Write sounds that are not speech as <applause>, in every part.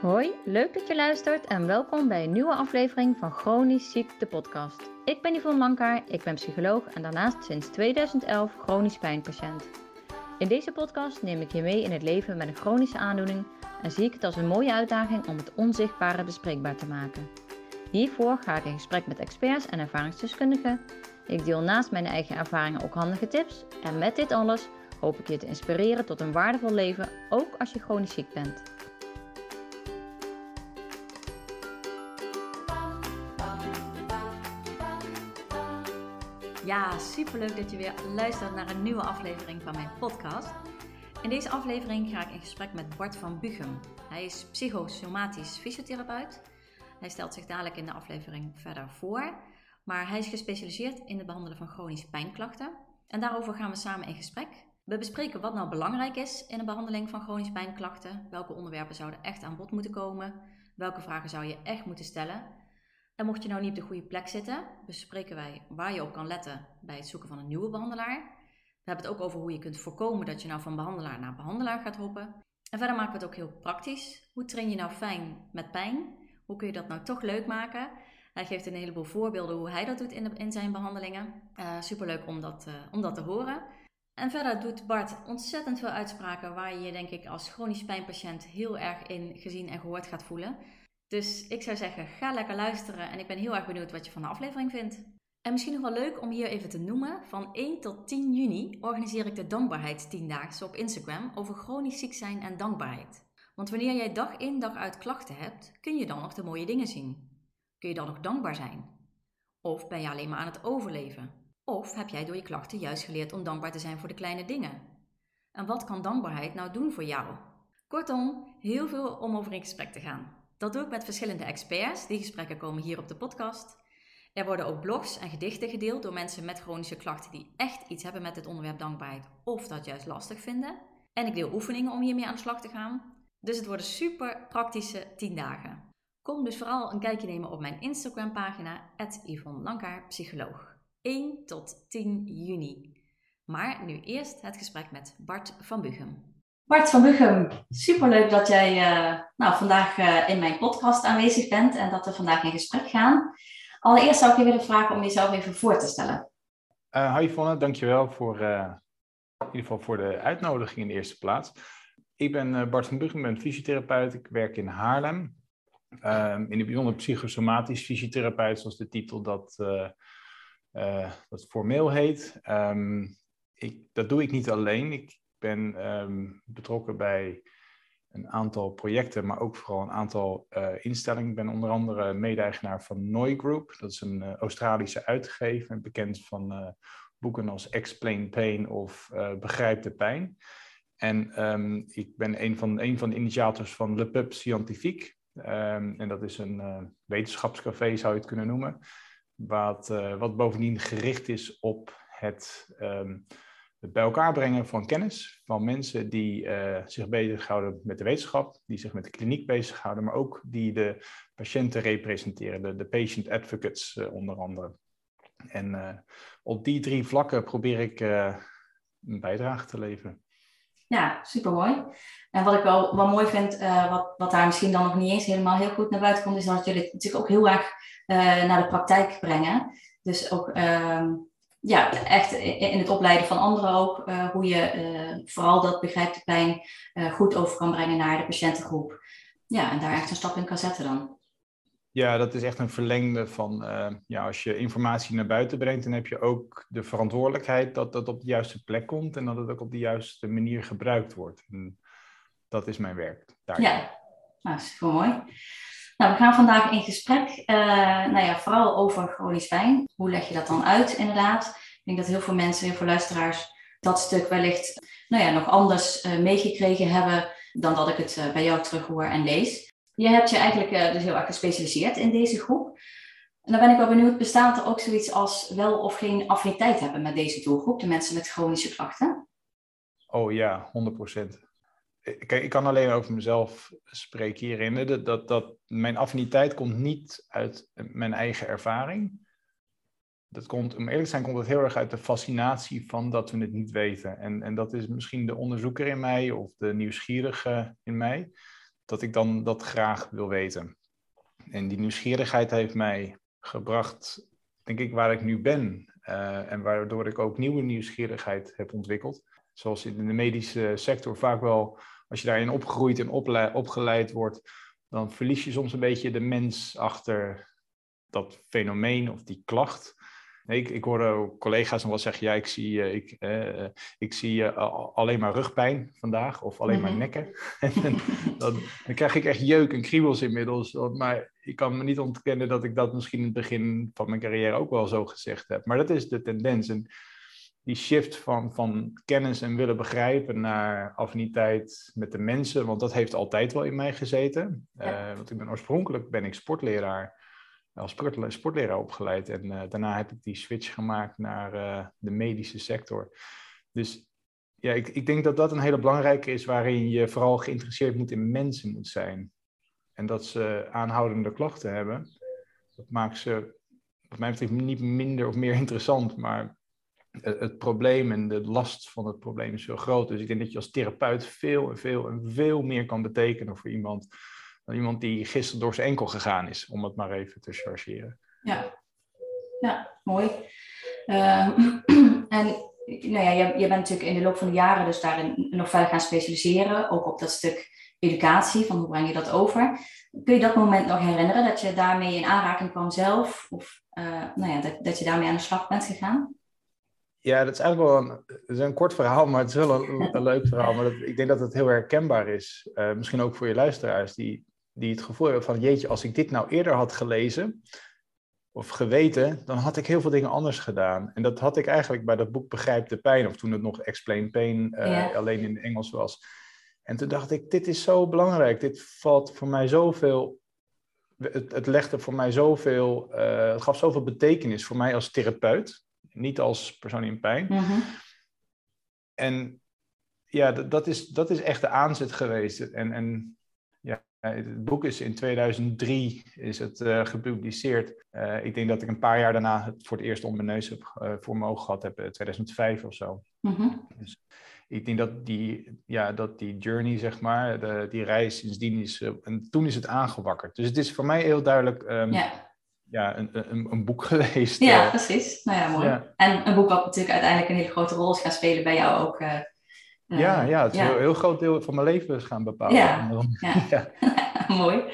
Hoi, leuk dat je luistert en welkom bij een nieuwe aflevering van Chronisch Ziek, de podcast. Ik ben Yvonne Mankaar, ik ben psycholoog en daarnaast sinds 2011 chronisch pijnpatiënt. In deze podcast neem ik je mee in het leven met een chronische aandoening en zie ik het als een mooie uitdaging om het onzichtbare bespreekbaar te maken. Hiervoor ga ik in gesprek met experts en ervaringsdeskundigen. Ik deel naast mijn eigen ervaringen ook handige tips en met dit alles hoop ik je te inspireren tot een waardevol leven, ook als je chronisch ziek bent. Ja, superleuk dat je weer luistert naar een nieuwe aflevering van mijn podcast. In deze aflevering ga ik in gesprek met Bart van Bugem. Hij is psychosomatisch fysiotherapeut. Hij stelt zich dadelijk in de aflevering verder voor. Maar hij is gespecialiseerd in het behandelen van chronische pijnklachten. En daarover gaan we samen in gesprek. We bespreken wat nou belangrijk is in de behandeling van chronische pijnklachten. Welke onderwerpen zouden echt aan bod moeten komen? Welke vragen zou je echt moeten stellen? En mocht je nou niet op de goede plek zitten, bespreken wij waar je op kan letten bij het zoeken van een nieuwe behandelaar. We hebben het ook over hoe je kunt voorkomen dat je nou van behandelaar naar behandelaar gaat hoppen. En verder maken we het ook heel praktisch. Hoe train je nou fijn met pijn? Hoe kun je dat nou toch leuk maken? Hij geeft een heleboel voorbeelden hoe hij dat doet in, in zijn behandelingen. Uh, superleuk om dat, uh, om dat te horen. En verder doet Bart ontzettend veel uitspraken waar je je denk ik als chronisch pijnpatiënt heel erg in gezien en gehoord gaat voelen. Dus ik zou zeggen, ga lekker luisteren en ik ben heel erg benieuwd wat je van de aflevering vindt. En misschien nog wel leuk om hier even te noemen, van 1 tot 10 juni organiseer ik de Dankbaarheidstiendaagse op Instagram over chronisch ziek zijn en dankbaarheid. Want wanneer jij dag in dag uit klachten hebt, kun je dan nog de mooie dingen zien. Kun je dan nog dankbaar zijn? Of ben je alleen maar aan het overleven? Of heb jij door je klachten juist geleerd om dankbaar te zijn voor de kleine dingen? En wat kan dankbaarheid nou doen voor jou? Kortom, heel veel om over in gesprek te gaan. Dat doe ik met verschillende experts. Die gesprekken komen hier op de podcast. Er worden ook blogs en gedichten gedeeld door mensen met chronische klachten die echt iets hebben met het onderwerp dankbaarheid of dat juist lastig vinden. En ik deel oefeningen om hiermee aan de slag te gaan. Dus het worden super praktische 10 dagen. Kom dus vooral een kijkje nemen op mijn Instagram pagina, Yvonne Lankaar, psycholoog. 1 tot 10 juni. Maar nu eerst het gesprek met Bart van Bugem. Bart van Bugem, superleuk dat jij uh, nou, vandaag uh, in mijn podcast aanwezig bent en dat we vandaag in gesprek gaan. Allereerst zou ik je willen vragen om jezelf even voor te stellen. Uh, hi Yvonne, dankjewel voor, in ieder geval voor de uitnodiging in de eerste plaats. Ik ben Bart van Bugem, ben fysiotherapeut. Ik werk in Haarlem. Ehm, in het bijzonder psychosomatisch fysiotherapeut, zoals de titel dat, dat formeel heet. Um, ik, dat doe ik niet alleen. Ik ben um, betrokken bij een aantal projecten, maar ook vooral een aantal uh, instellingen. Ik ben onder andere mede-eigenaar van Noi Group. Dat is een uh, Australische uitgever, bekend van uh, boeken als Explain Pain of Begrijp de Pijn. En um, ik ben een van, een van de initiators van Le Pub Scientifique. Um, en dat is een wetenschapscafé, zou je het kunnen noemen. Wat, wat bovendien gericht is op het het bij elkaar brengen van kennis van mensen die uh, zich bezighouden met de wetenschap, die zich met de kliniek bezighouden, maar ook die de patiënten representeren, de, patient advocates uh, onder andere. En uh, op die drie vlakken probeer ik een bijdrage te leveren. Ja, supermooi. En wat ik wel, wel mooi vind, wat, wat daar misschien dan nog niet eens helemaal heel goed naar buiten komt, is dat jullie het ook heel erg naar de praktijk brengen. Dus ook ehm, ja, echt in het opleiden van anderen ook, uh, hoe je uh, vooral dat begrijpte pijn uh, goed over kan brengen naar de patiëntengroep. Ja, en daar echt een stap in kan zetten dan. Ja, dat is echt een verlengde van, ja, als je informatie naar buiten brengt, dan heb je ook de verantwoordelijkheid dat dat op de juiste plek komt en dat het ook op de juiste manier gebruikt wordt. En dat is mijn werk. Daar. Ja, nou, super mooi. Nou, we gaan vandaag in gesprek, uh, nou ja, vooral over chronisch pijn. Hoe leg je dat dan uit, inderdaad? Ik denk dat heel veel mensen, heel veel luisteraars, dat stuk wellicht nou ja, nog anders uh, meegekregen hebben dan dat ik het uh, bij jou terughoor en lees. Je hebt je eigenlijk dus heel erg gespecialiseerd in deze groep. En dan ben ik wel benieuwd, bestaat er ook zoiets als wel of geen affiniteit hebben met deze doelgroep, de mensen met chronische klachten? Oh ja, 100 procent. Kijk, ik kan alleen over mezelf spreken hierin. Dat, dat, dat, mijn affiniteit komt niet uit mijn eigen ervaring. Dat komt, om eerlijk te zijn, komt het heel erg uit de fascinatie van dat we het niet weten. En, en dat is misschien de onderzoeker in mij of de nieuwsgierige in mij. dat ik dan dat graag wil weten. En die nieuwsgierigheid heeft mij gebracht, denk ik, waar ik nu ben. Uh, en waardoor ik ook nieuwe nieuwsgierigheid heb ontwikkeld. Zoals in de medische sector vaak wel, als je daarin opgegroeid en opgeleid wordt, dan verlies je soms een beetje de mens achter dat fenomeen of die klacht. Ik, ik hoorde collega's nog wel zeggen, ja, ik zie, uh, ik, uh, ik zie alleen maar rugpijn vandaag of alleen maar mhm. nekken. <laughs> en dan, dan, krijg ik echt jeuk en kriebels inmiddels. Maar ik kan me niet ontkennen dat ik dat misschien in het begin van mijn carrière ook wel zo gezegd heb. Maar dat is de tendens. En die shift van, van kennis en willen begrijpen naar affiniteit met de mensen, want dat heeft altijd wel in mij gezeten. want ik ben oorspronkelijk ben ik sportleraar als sportleraar opgeleid. En uh, daarna heb ik die switch gemaakt naar uh, de medische sector. Dus ja, ik, ik denk dat dat een hele belangrijke is waarin je vooral geïnteresseerd moet in mensen moet zijn. En dat ze aanhoudende klachten hebben. Dat maakt ze, wat mij betreft, niet minder of meer <laughs> interessant, maar het, probleem en de last van het probleem is veel groter. Dus ik denk dat je als therapeut veel en veel en veel meer kan betekenen voor iemand iemand die gisteren door zijn enkel gegaan is, om het maar even te chargeren. Ja, ja mooi. Uh, <clears throat> en nou ja, je, bent natuurlijk in de loop van de jaren dus daarin nog verder gaan specialiseren, ook op dat stuk educatie, van hoe breng je dat over. Kun je dat moment nog herinneren, dat je daarmee in aanraking kwam zelf, of uh, nou ja, dat, dat je daarmee aan de slag bent gegaan? Ja, dat is eigenlijk wel een, is een kort verhaal, maar het is wel een, een leuk verhaal. Maar dat, ik denk dat het heel herkenbaar is. Uh, misschien ook voor je luisteraars die die het gevoel hebben van jeetje, als ik dit nou eerder had gelezen of geweten, dan had ik heel veel dingen anders gedaan. En dat had ik eigenlijk bij dat boek Begrijp de Pijn, of toen het nog Explain Pain uh, alleen in het Engels was. En toen dacht ik, dit is zo belangrijk, dit valt voor mij zoveel, het, het legde voor mij zoveel, uh, het gaf zoveel betekenis voor mij als therapeut, niet als persoon in pijn. Mm En ja, dat, dat, is, dat is echt de aanzet geweest. En, en het boek is in 2003 is het, uh, gepubliceerd. Uh, ik denk dat ik een paar jaar daarna het voor het eerst onder mijn neus heb, uh, voor mijn ogen gehad heb, 2005 of zo. Mm-hmm. Dus ik denk dat die, ja, dat die journey, zeg maar, de, die reis sindsdien is, en toen is het aangewakkerd. Dus het is voor mij heel duidelijk um, ja. Ja, een, een, een, boek <laughs> geweest. Ja, precies. Nou ja, mooi. En een boek wat natuurlijk uiteindelijk een hele grote rol is gaan spelen bij jou ook ja, ja, het is een heel, groot deel van mijn leven gaan bepalen. Ja, ja. <laughs> <laughs> mooi.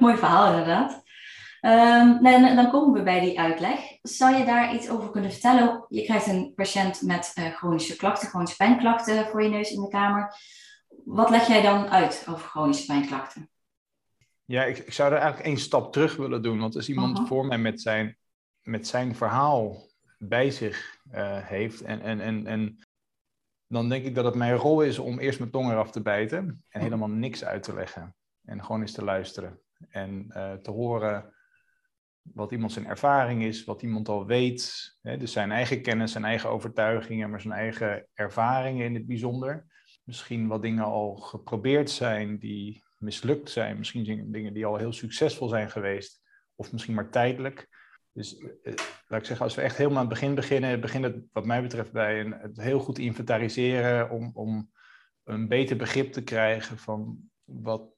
Mooi verhaal inderdaad. Um, dan, dan, komen we bij die uitleg. Zou je daar iets over kunnen vertellen? Je krijgt een patiënt met uh, chronische klachten, chronische pijnklachten voor je neus in de kamer. Wat leg jij dan uit over chronische pijnklachten? Ja, ik, ik zou er eigenlijk één stap terug willen doen. Want als iemand voor mij met zijn, met zijn verhaal bij zich uh, heeft en, en, en, en dan denk ik dat het mijn rol is om eerst mijn tong eraf te bijten en helemaal niks uit te leggen. En gewoon eens te luisteren en uh, te horen wat iemand zijn ervaring is, wat iemand al weet. Hè, dus zijn eigen kennis, zijn eigen overtuigingen, maar zijn eigen ervaringen in het bijzonder. Misschien wat dingen al geprobeerd zijn die mislukt zijn. Misschien dingen die al heel succesvol zijn geweest. Of misschien maar tijdelijk. Dus eh, laat ik zeggen, als we echt helemaal aan het begin beginnen, begint het wat mij betreft bij een, het heel goed inventariseren om, om een beter begrip te krijgen van wat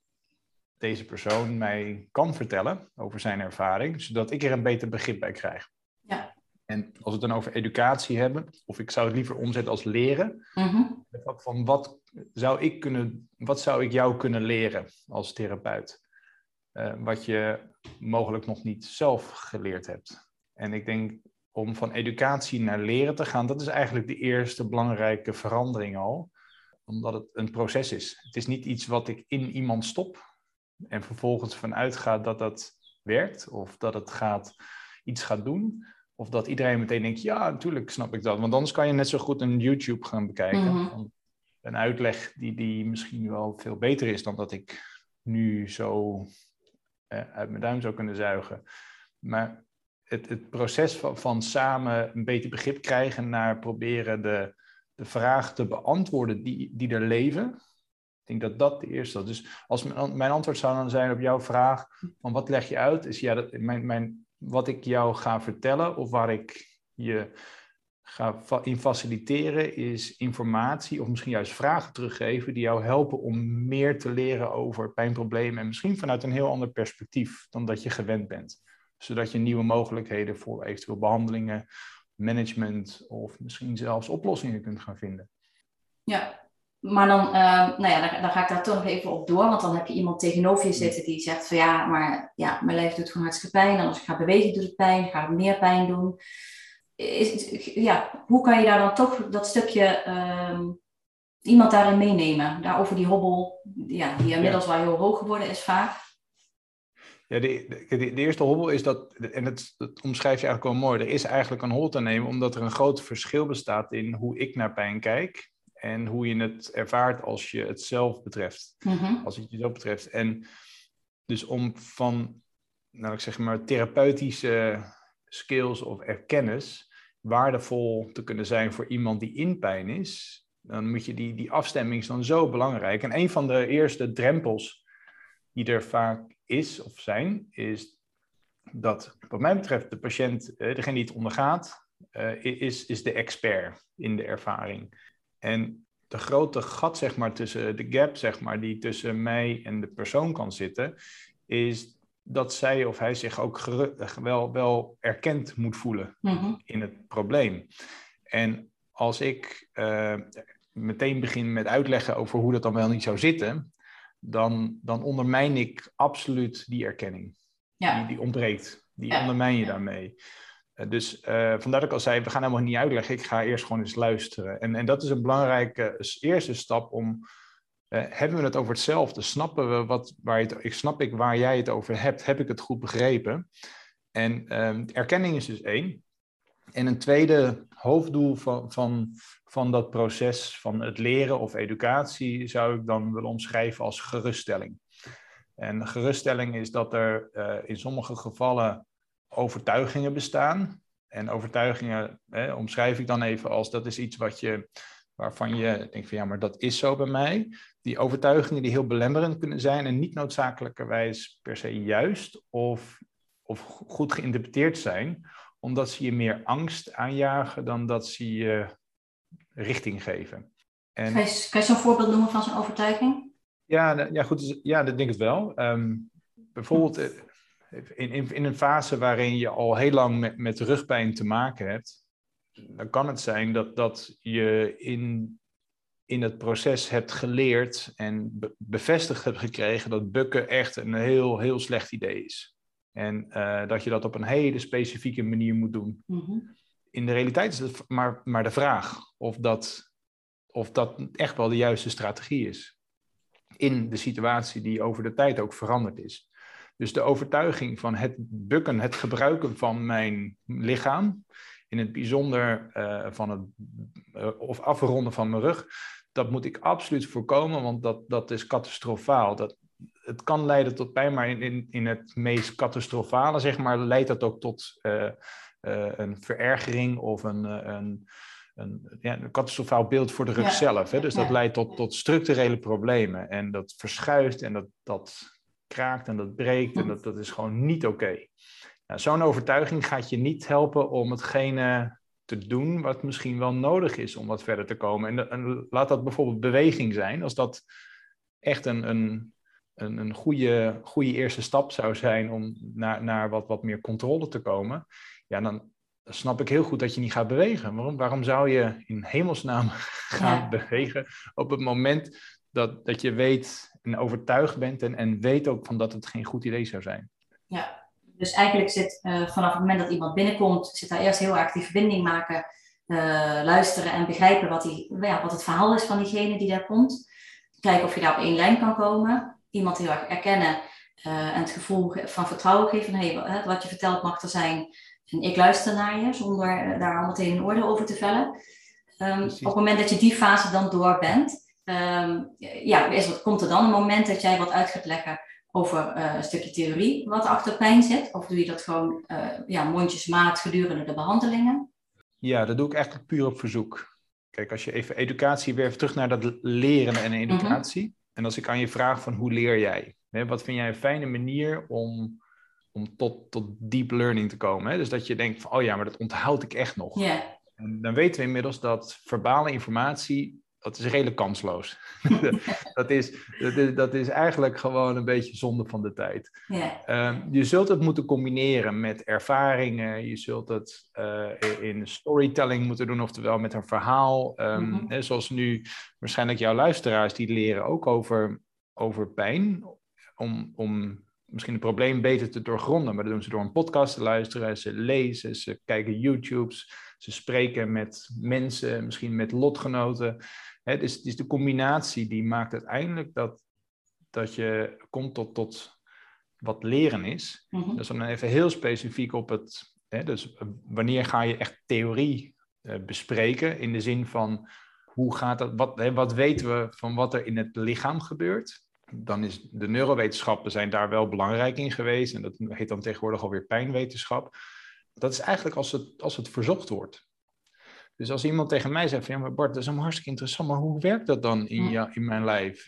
deze persoon mij kan vertellen over zijn ervaring, zodat ik er een beter begrip bij krijg. Ja. En als we het dan over educatie hebben, of ik zou het liever omzetten als leren, mm van wat zou ik kunnen, wat zou ik jou kunnen leren als therapeut? Uh, wat je mogelijk nog niet zelf geleerd hebt. En ik denk om van educatie naar leren te gaan, dat is eigenlijk de eerste belangrijke verandering al, omdat het een proces is. Het is niet iets wat ik in iemand stop en vervolgens vanuit ga dat dat werkt of dat het gaat, iets gaat doen. Of dat iedereen meteen denkt, ja, natuurlijk snap ik dat. Want anders kan je net zo goed een YouTube gaan bekijken. Mhm. Een uitleg die, die misschien wel veel beter is dan dat ik nu zo eh, uit mijn duim zou kunnen zuigen. Maar het, het proces van, van, samen een beter begrip krijgen naar proberen de, de vraag te beantwoorden die, die er leven. Ik denk dat dat de eerste is. Dus als mijn, mijn antwoord zou dan zijn op jouw vraag, van wat leg je uit, is ja, dat, mijn, mijn, wat ik jou ga vertellen of waar ik je ga in faciliteren is informatie of misschien juist vragen teruggeven die jou helpen om meer te leren over pijnproblemen en misschien vanuit een heel ander perspectief dan dat je gewend bent. Zodat je nieuwe mogelijkheden voor eventueel behandelingen, management of misschien zelfs oplossingen kunt gaan vinden. Ja, maar dan, uh, nou ja, dan, ga ik daar toch nog even op door. Want dan heb je iemand tegenover je zitten die zegt van ja, maar ja, mijn lijf doet gewoon hartstikke pijn. En als ik ga bewegen doet het pijn, ga het meer pijn doen. Is, ja, hoe kan je daar dan toch dat stukje uh, iemand daarin meenemen? Daar over die hobbel, ja, die inmiddels wel heel hoog geworden is vaak. Ja, de, de, de, eerste hobbel is dat, en het, het omschrijf je eigenlijk wel mooi, er is eigenlijk een hol te nemen omdat er een groot verschil bestaat in hoe ik naar pijn kijk en hoe je het ervaart als je het zelf betreft. Mhm. Als het jezelf betreft. En dus om van, nou ik zeg maar, therapeutische skills of kennis waardevol te kunnen zijn voor iemand die in pijn is, dan moet je die, die afstemming is dan zo belangrijk. En een van de eerste drempels die er vaak is of zijn, is dat wat mij betreft de patiënt, eh, degene die het ondergaat, uh, is, is de expert in de ervaring. En de grote gat, zeg maar, tussen de gap, zeg maar, die tussen mij en de persoon kan zitten, is dat zij of hij zich ook wel, wel erkend moet voelen mhm. in het probleem. En als ik uh, meteen begin met uitleggen over hoe dat dan wel niet zou zitten, dan, dan ondermijn ik absoluut die erkenning. Ja. Die, die ontbreekt. Die ondermijn je daarmee. Eh, dus uh, vandaar dat ik al zei, we gaan helemaal niet uitleggen. Ik ga eerst gewoon eens luisteren. En, en dat is een belangrijke eerste stap om... Uh, hebben we het over hetzelfde? Snappen we wat, waar je het, ik snap ik waar jij het over hebt? Heb ik het goed begrepen? En uh, erkenning is dus één. En een tweede hoofddoel van, van, van dat proces van het leren of educatie zou ik dan willen omschrijven als geruststelling. En geruststelling is dat er in sommige gevallen overtuigingen bestaan. En overtuigingen hè, omschrijf ik dan even als dat is iets wat je, waarvan je denkt van ja, maar dat is zo bij mij. Die overtuigingen die heel belemmerend kunnen zijn en niet noodzakelijkerwijs per se juist of, of goed geïnterpreteerd zijn, omdat ze je meer angst aanjagen dan dat ze je richting geven. En, kan je, zo'n voorbeeld noemen van zo'n overtuiging? Ja, ja, goed, ja, dat denk ik wel. Um, bijvoorbeeld, eh, in, in, in een fase waarin je al heel lang met, met rugpijn te maken hebt, dan kan het zijn dat, dat je in, in het proces hebt geleerd en bevestigd hebt gekregen dat bukken echt een heel, heel slecht idee is. En uh, dat je dat op een hele specifieke manier moet doen. Mhm. In de realiteit is het maar, maar de vraag of dat, of dat echt wel de juiste strategie is. In de situatie die over de tijd ook veranderd is. Dus de overtuiging van het bukken, het gebruiken van mijn lichaam, in het bijzonder uh, van het uh, of afronden van mijn rug, dat moet ik absoluut voorkomen, want dat, dat is catastrofaal. Dat, het kan leiden tot pijn, maar in, in, in het meest catastrofale, zeg maar, leidt dat ook tot uh, een verergering of een, een, een, ja, een catastrofaal beeld voor de rug zelf. Hè? Dus dat leidt tot, tot structurele problemen en dat verschuift en dat, dat kraakt en dat breekt en dat, dat is gewoon niet oké. Nou, Zo'n overtuiging gaat je niet helpen om hetgene te doen wat misschien wel nodig is om wat verder te komen. En, en laat dat bijvoorbeeld beweging zijn, als dat echt een, een, een, een goede, goede eerste stap zou zijn om naar, naar wat, wat meer controle te komen, ja, dan snap ik heel goed dat je niet gaat bewegen. Waarom, waarom zou je in hemelsnaam <laughs> gaan bewegen op het moment dat, dat je weet en overtuigd bent en, en weet ook van dat het geen goed idee zou zijn. Ja, dus eigenlijk zit uh, vanaf het moment dat iemand binnenkomt, zit daar eerst heel erg die verbinding maken, uh, luisteren en begrijpen wat, die, ja, wat het verhaal is van diegene die daar komt. Kijken of je daar op één lijn kan komen. Iemand heel erg erkennen uh, en het gevoel van vertrouwen geven. Hey, wat je vertelt mag er zijn en ik luister naar je, zonder daar al meteen een oordeel over te vellen. Um, op het moment dat je die fase dan door bent, um, ja, is, wat, komt er dan een moment dat jij wat uit gaat leggen over uh, een stukje theorie wat achter pijn zit? Of doe je dat gewoon uh, ja, mondjesmaat gedurende de behandelingen? Ja, dat doe ik eigenlijk puur op verzoek. Kijk, als je even educatie weer even terug naar dat leren en educatie. Mhm. En als ik aan je vraag van hoe leer jij? Hè, wat vind jij een fijne manier om, om tot, tot deep learning te komen? Hè? Dus dat je denkt van, oh ja, maar dat onthoud ik echt nog. Yeah. En dan weten we inmiddels dat verbale informatie dat is redelijk kansloos. <laughs> dat, is, dat, is, dat is eigenlijk gewoon een beetje zonde van de tijd. Ehm, je zult het moeten combineren met ervaringen. Je zult het uh, in storytelling moeten doen, oftewel met een verhaal. Um, zoals nu waarschijnlijk jouw luisteraars, die leren ook over, over pijn. Om, om misschien het probleem beter te doorgronden. Maar dat doen ze door een podcast te luisteren. Ze lezen, ze kijken YouTubes. Ze spreken met mensen, misschien met lotgenoten. Het is, het is de combinatie die maakt uiteindelijk dat, dat je komt tot, tot wat leren is. Mm Dus dan even heel specifiek op het. Hè, dus eh, wanneer ga je echt theorie uh, bespreken in de zin van hoe gaat dat, wat, hè, wat weten we van wat er in het lichaam gebeurt? Dan is de neurowetenschappen zijn daar wel belangrijk in geweest. En dat heet dan tegenwoordig alweer pijnwetenschap. Dat is eigenlijk als het, als het verzocht wordt. Dus als iemand tegen mij zegt van ja, maar Bart, dat is een hartstikke interessant, maar hoe werkt dat dan in, ja, in mijn lijf?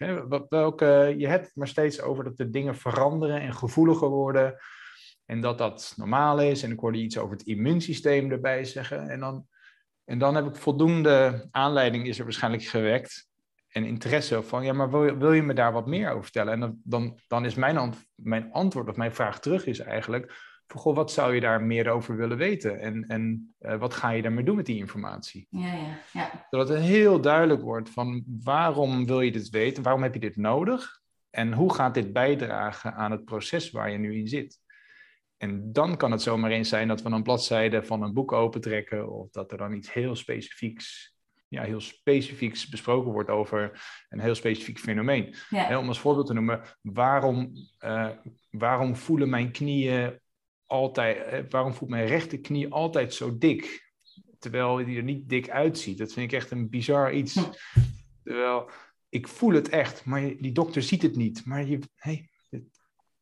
Welke, je hebt het maar steeds over dat de dingen veranderen en gevoeliger worden en dat dat normaal is. En ik hoorde iets over het immuunsysteem erbij zeggen. En dan, en dan heb ik voldoende aanleiding is er waarschijnlijk gewekt en interesse van ja, maar wil, wil je me daar wat meer over vertellen? En dan, dan, dan is mijn, mijn antwoord of mijn vraag terug is eigenlijk van, goh, wat zou je daar meer over willen weten? En, en uh, wat ga je daarmee doen met die informatie? Ja, ja, ja. Zodat het heel duidelijk wordt van waarom wil je dit weten? Waarom heb je dit nodig? En hoe gaat dit bijdragen aan het proces waar je nu in zit? En dan kan het zomaar eens zijn dat we een bladzijde van een boek opentrekken of dat er dan iets heel specifieks, ja, heel specifieks besproken wordt over een heel specifiek fenomeen. Ja. om als voorbeeld te noemen, waarom, uh, waarom voelen mijn knieën altijd, waarom voelt mijn rechterknie altijd zo dik? Terwijl die er niet dik uitziet. Dat vind ik echt een bizar iets. Hm. Terwijl ik voel het echt, maar die dokter ziet het niet. Maar je, hey, het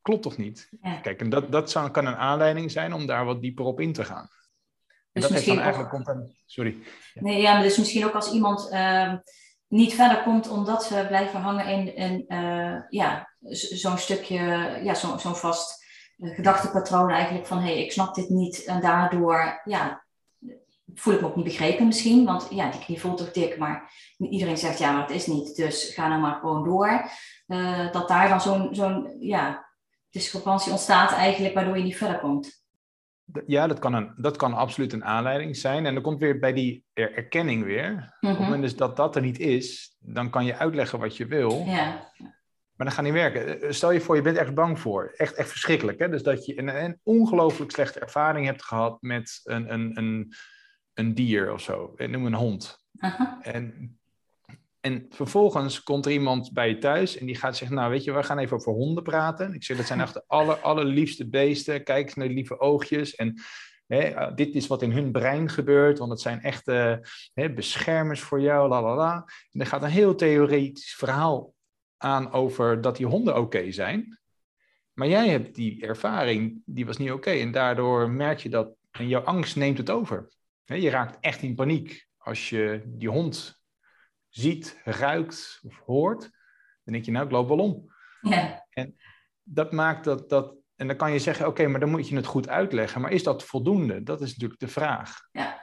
klopt toch niet? Kijk, en dat, dat zou, kan een aanleiding zijn om daar wat dieper op in te gaan. Dus dat misschien dan eigenlijk ook... Sorry. Nee, ja, maar dus misschien ook als iemand uh, niet verder komt omdat ze blijven hangen in, in uh, ja, zo'n stukje, ja, zo'n zo vast gedachtepatroon eigenlijk van hé, hey, ik snap dit niet en daardoor ja, voel ik me ook niet begrepen misschien, want ja, die knie voelt toch dik, maar iedereen zegt ja, maar het is niet, dus ga nou maar gewoon door. Uh, dat daar dan zo'n zo'n ja, discrepantie ontstaat eigenlijk waardoor je niet verder komt. Ja, dat kan, een, dat kan absoluut een aanleiding zijn. En dan komt weer bij die erkenning weer. Op het mhm. moment dus dat dat er niet is, dan kan je uitleggen wat je wil. Ja. Maar dat gaat niet werken. Eh, stel je voor, je bent echt bang voor. Echt, echt verschrikkelijk. Hè? Dus dat je een, een ongelooflijk slechte ervaring hebt gehad met een, een, een, een dier of zo. Noem een hond. En, en vervolgens komt er iemand bij je thuis en die gaat zeggen, nou weet je, we gaan even over honden praten. Ik zeg, dat zijn <laughs> echt de aller, allerliefste beesten. Kijk naar die lieve oogjes. En Hè, dit is wat in hun brein gebeurt, want het zijn echte hè, beschermers voor jou, la la la. En er gaat een heel theoretisch verhaal aan over dat die honden oké zijn. Maar jij hebt die ervaring, die was niet oké. En daardoor merk je dat, en jouw angst neemt het over. Je raakt echt in paniek als je die hond ziet, ruikt of hoort. Dan denk je, nou, ik loop wel om. Ja. En dat maakt dat, dat en dan kan je zeggen, oké, maar dan moet je het goed uitleggen. Maar is dat voldoende? Dat is natuurlijk de vraag. Ja.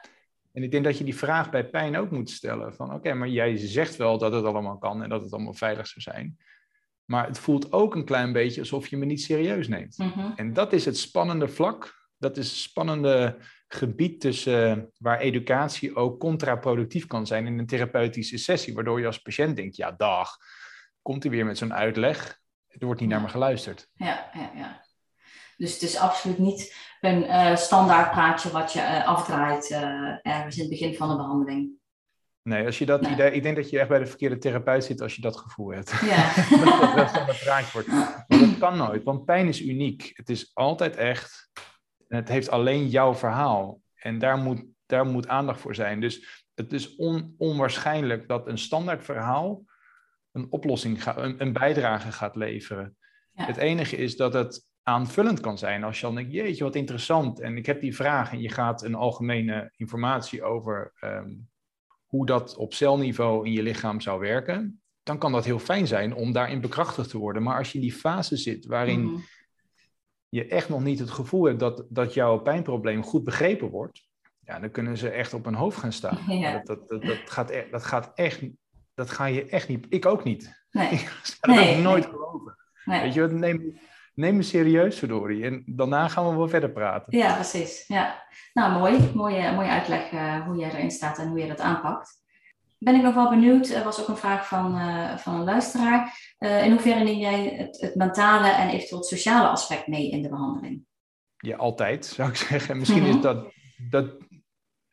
En ik denk dat je die vraag bij pijn ook moet stellen. Van oké, maar jij zegt wel dat het allemaal kan en dat het allemaal veilig zou zijn. Maar het voelt ook een klein beetje alsof je me niet serieus neemt. Mhm. En dat is het spannende vlak. Dat is het spannende gebied tussen waar educatie ook contraproductief kan zijn in een therapeutische sessie. Waardoor je als patiënt denkt, ja dag, komt hij weer met zo'n uitleg. Er wordt niet naar me geluisterd. Ja, ja, ja. Dus het is absoluut niet een uh, standaard praatje wat je uh, afdraait uh, ergens in het begin van de behandeling. Nee, als je dat idee, ik denk dat je echt bij de verkeerde therapeut zit als je dat gevoel hebt. Ja. <laughs> dat het wel standaard praatje wordt. Maar dat kan nooit, want pijn is uniek. Het is altijd echt. En het heeft alleen jouw verhaal. En daar moet, daar moet aandacht voor zijn. Dus het is on, onwaarschijnlijk dat een standaard verhaal een oplossing, een, een bijdrage gaat leveren. Ja. Het enige is dat het aanvullend kan zijn. Als je dan denkt, jeetje, wat interessant. En ik heb die vraag en je gaat een algemene informatie over ehm, hoe dat op celniveau in je lichaam zou werken. Dan kan dat heel fijn zijn om daarin bekrachtigd te worden. Maar als je in die fase zit waarin mhm. Je echt nog niet het gevoel hebt dat, dat jouw pijnprobleem goed begrepen wordt. ja, dan kunnen ze echt op hun hoofd gaan staan. <laughs> Dat, dat, dat, dat, gaat, e-, dat gaat echt, dat ga je echt niet, ik ook niet. Nee. <laughs> Ik zou dat nooit geloven. Weet je wat, neem, neem me serieus, verdorie. En daarna gaan we wel verder praten. Ja, precies. Ja. Nou, mooi. Mooie, mooie uitleg uh, hoe jij erin staat en hoe je dat aanpakt. Ben ik nog wel benieuwd, er was ook een vraag van, uh, van een luisteraar. Uh, in hoeverre neem jij het, het, mentale en eventueel het sociale aspect mee in de behandeling? Ja, altijd zou ik <laughs> zeggen. Misschien is mhm. dat, dat,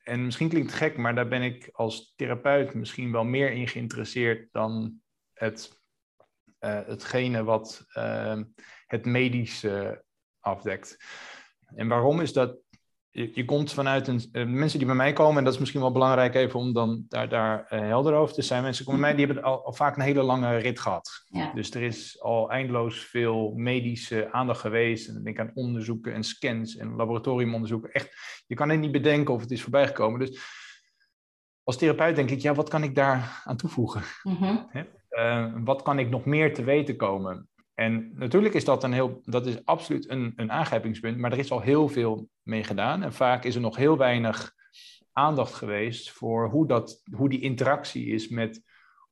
en misschien klinkt het gek, maar daar ben ik als therapeut misschien wel meer in geïnteresseerd dan het, uh, hetgene wat het medische afdekt. En waarom is dat? Je, je komt vanuit een. Uh, mensen die bij mij komen, en dat is misschien wel belangrijk even om dan daar, daar uh, helder over te zijn. Mensen komen bij mij, die hebben al, al vaak een hele lange rit gehad. Ja. Dus er is al eindeloos veel medische aandacht geweest. En dan denk ik aan onderzoeken en scans en laboratoriumonderzoeken. Echt, je kan het niet bedenken of het is voorbijgekomen. Dus als therapeut denk ik, ja, wat kan ik daar aan toevoegen? Mm -hmm. uh, wat kan ik nog meer te weten komen? En natuurlijk is dat een heel, dat is absoluut een, een aangrijpingspunt, maar er is al heel veel mee gedaan. En vaak is er nog heel weinig aandacht geweest voor hoe, dat, hoe die interactie is met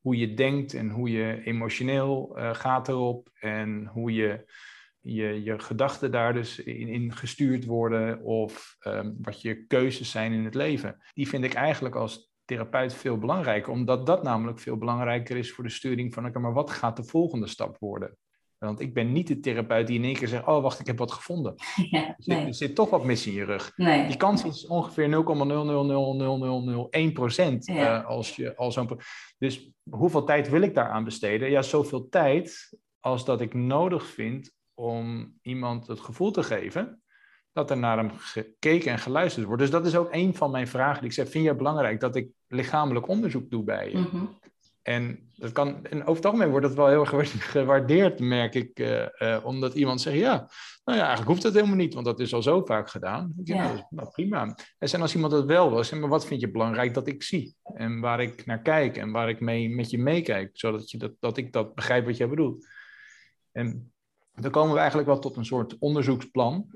hoe je denkt en hoe je emotioneel uh, gaat erop en hoe je, je, je gedachten daar dus in, in gestuurd worden of um, wat je keuzes zijn in het leven. Die vind ik eigenlijk als therapeut veel belangrijker, omdat dat namelijk veel belangrijker is voor de sturing van, oké, maar wat gaat de volgende stap worden? Want ik ben niet de therapeut die in één keer zegt: Oh, wacht, ik heb wat gevonden. <laughs> Ja, nee. er, zit, toch wat mis in je rug. Nee. Die kans is ongeveer 0,0000001 procent. Uh, als je al zo'n. Dus hoeveel tijd wil ik daaraan besteden? Ja, zoveel tijd als dat ik nodig vind om iemand het gevoel te geven dat er naar hem gekeken en geluisterd wordt. Dus dat is ook een van mijn vragen die ik zeg: Vind je het belangrijk dat ik lichamelijk onderzoek doe bij je? Mm en, dat kan, en over het algemeen wordt dat wel heel erg <laughs> gewaardeerd, merk ik. Uh, uh, omdat iemand zegt, ja, nou ja, eigenlijk hoeft dat helemaal niet, want dat is al zo vaak gedaan. Ja, ja. Nou, nou, prima. En als iemand dat wel wil, zeg maar, wat vind je belangrijk dat ik zie? En waar ik naar kijk en waar ik mee, met je meekijk, zodat je dat, dat ik dat begrijp wat jij bedoelt. En dan komen we eigenlijk wel tot een soort onderzoeksplan,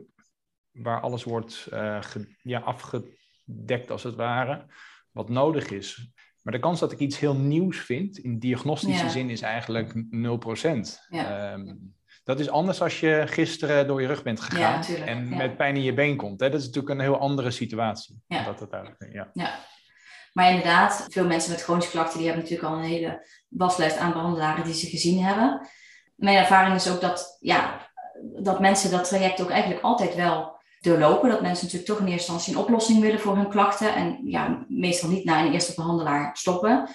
waar alles wordt uh, ja, afgedekt als het ware, wat nodig is. Maar de kans dat ik iets heel nieuws vind, in diagnostische zin, is eigenlijk 0%. Ja. Um, dat is anders als je gisteren door je rug bent gegaan ja, en met pijn in je been komt. Hè? Dat is natuurlijk een heel andere situatie. Ja. Dat het eigenlijk, ja. Maar inderdaad, veel mensen met chronische klachten, die hebben natuurlijk al een hele waslijst aan behandelaren die ze gezien hebben. Mijn ervaring is ook dat, ja, dat mensen dat traject ook eigenlijk altijd wel doorlopen. Dat mensen natuurlijk toch in eerste instantie een oplossing willen voor hun klachten. En ja, meestal niet naar een eerste behandelaar stoppen.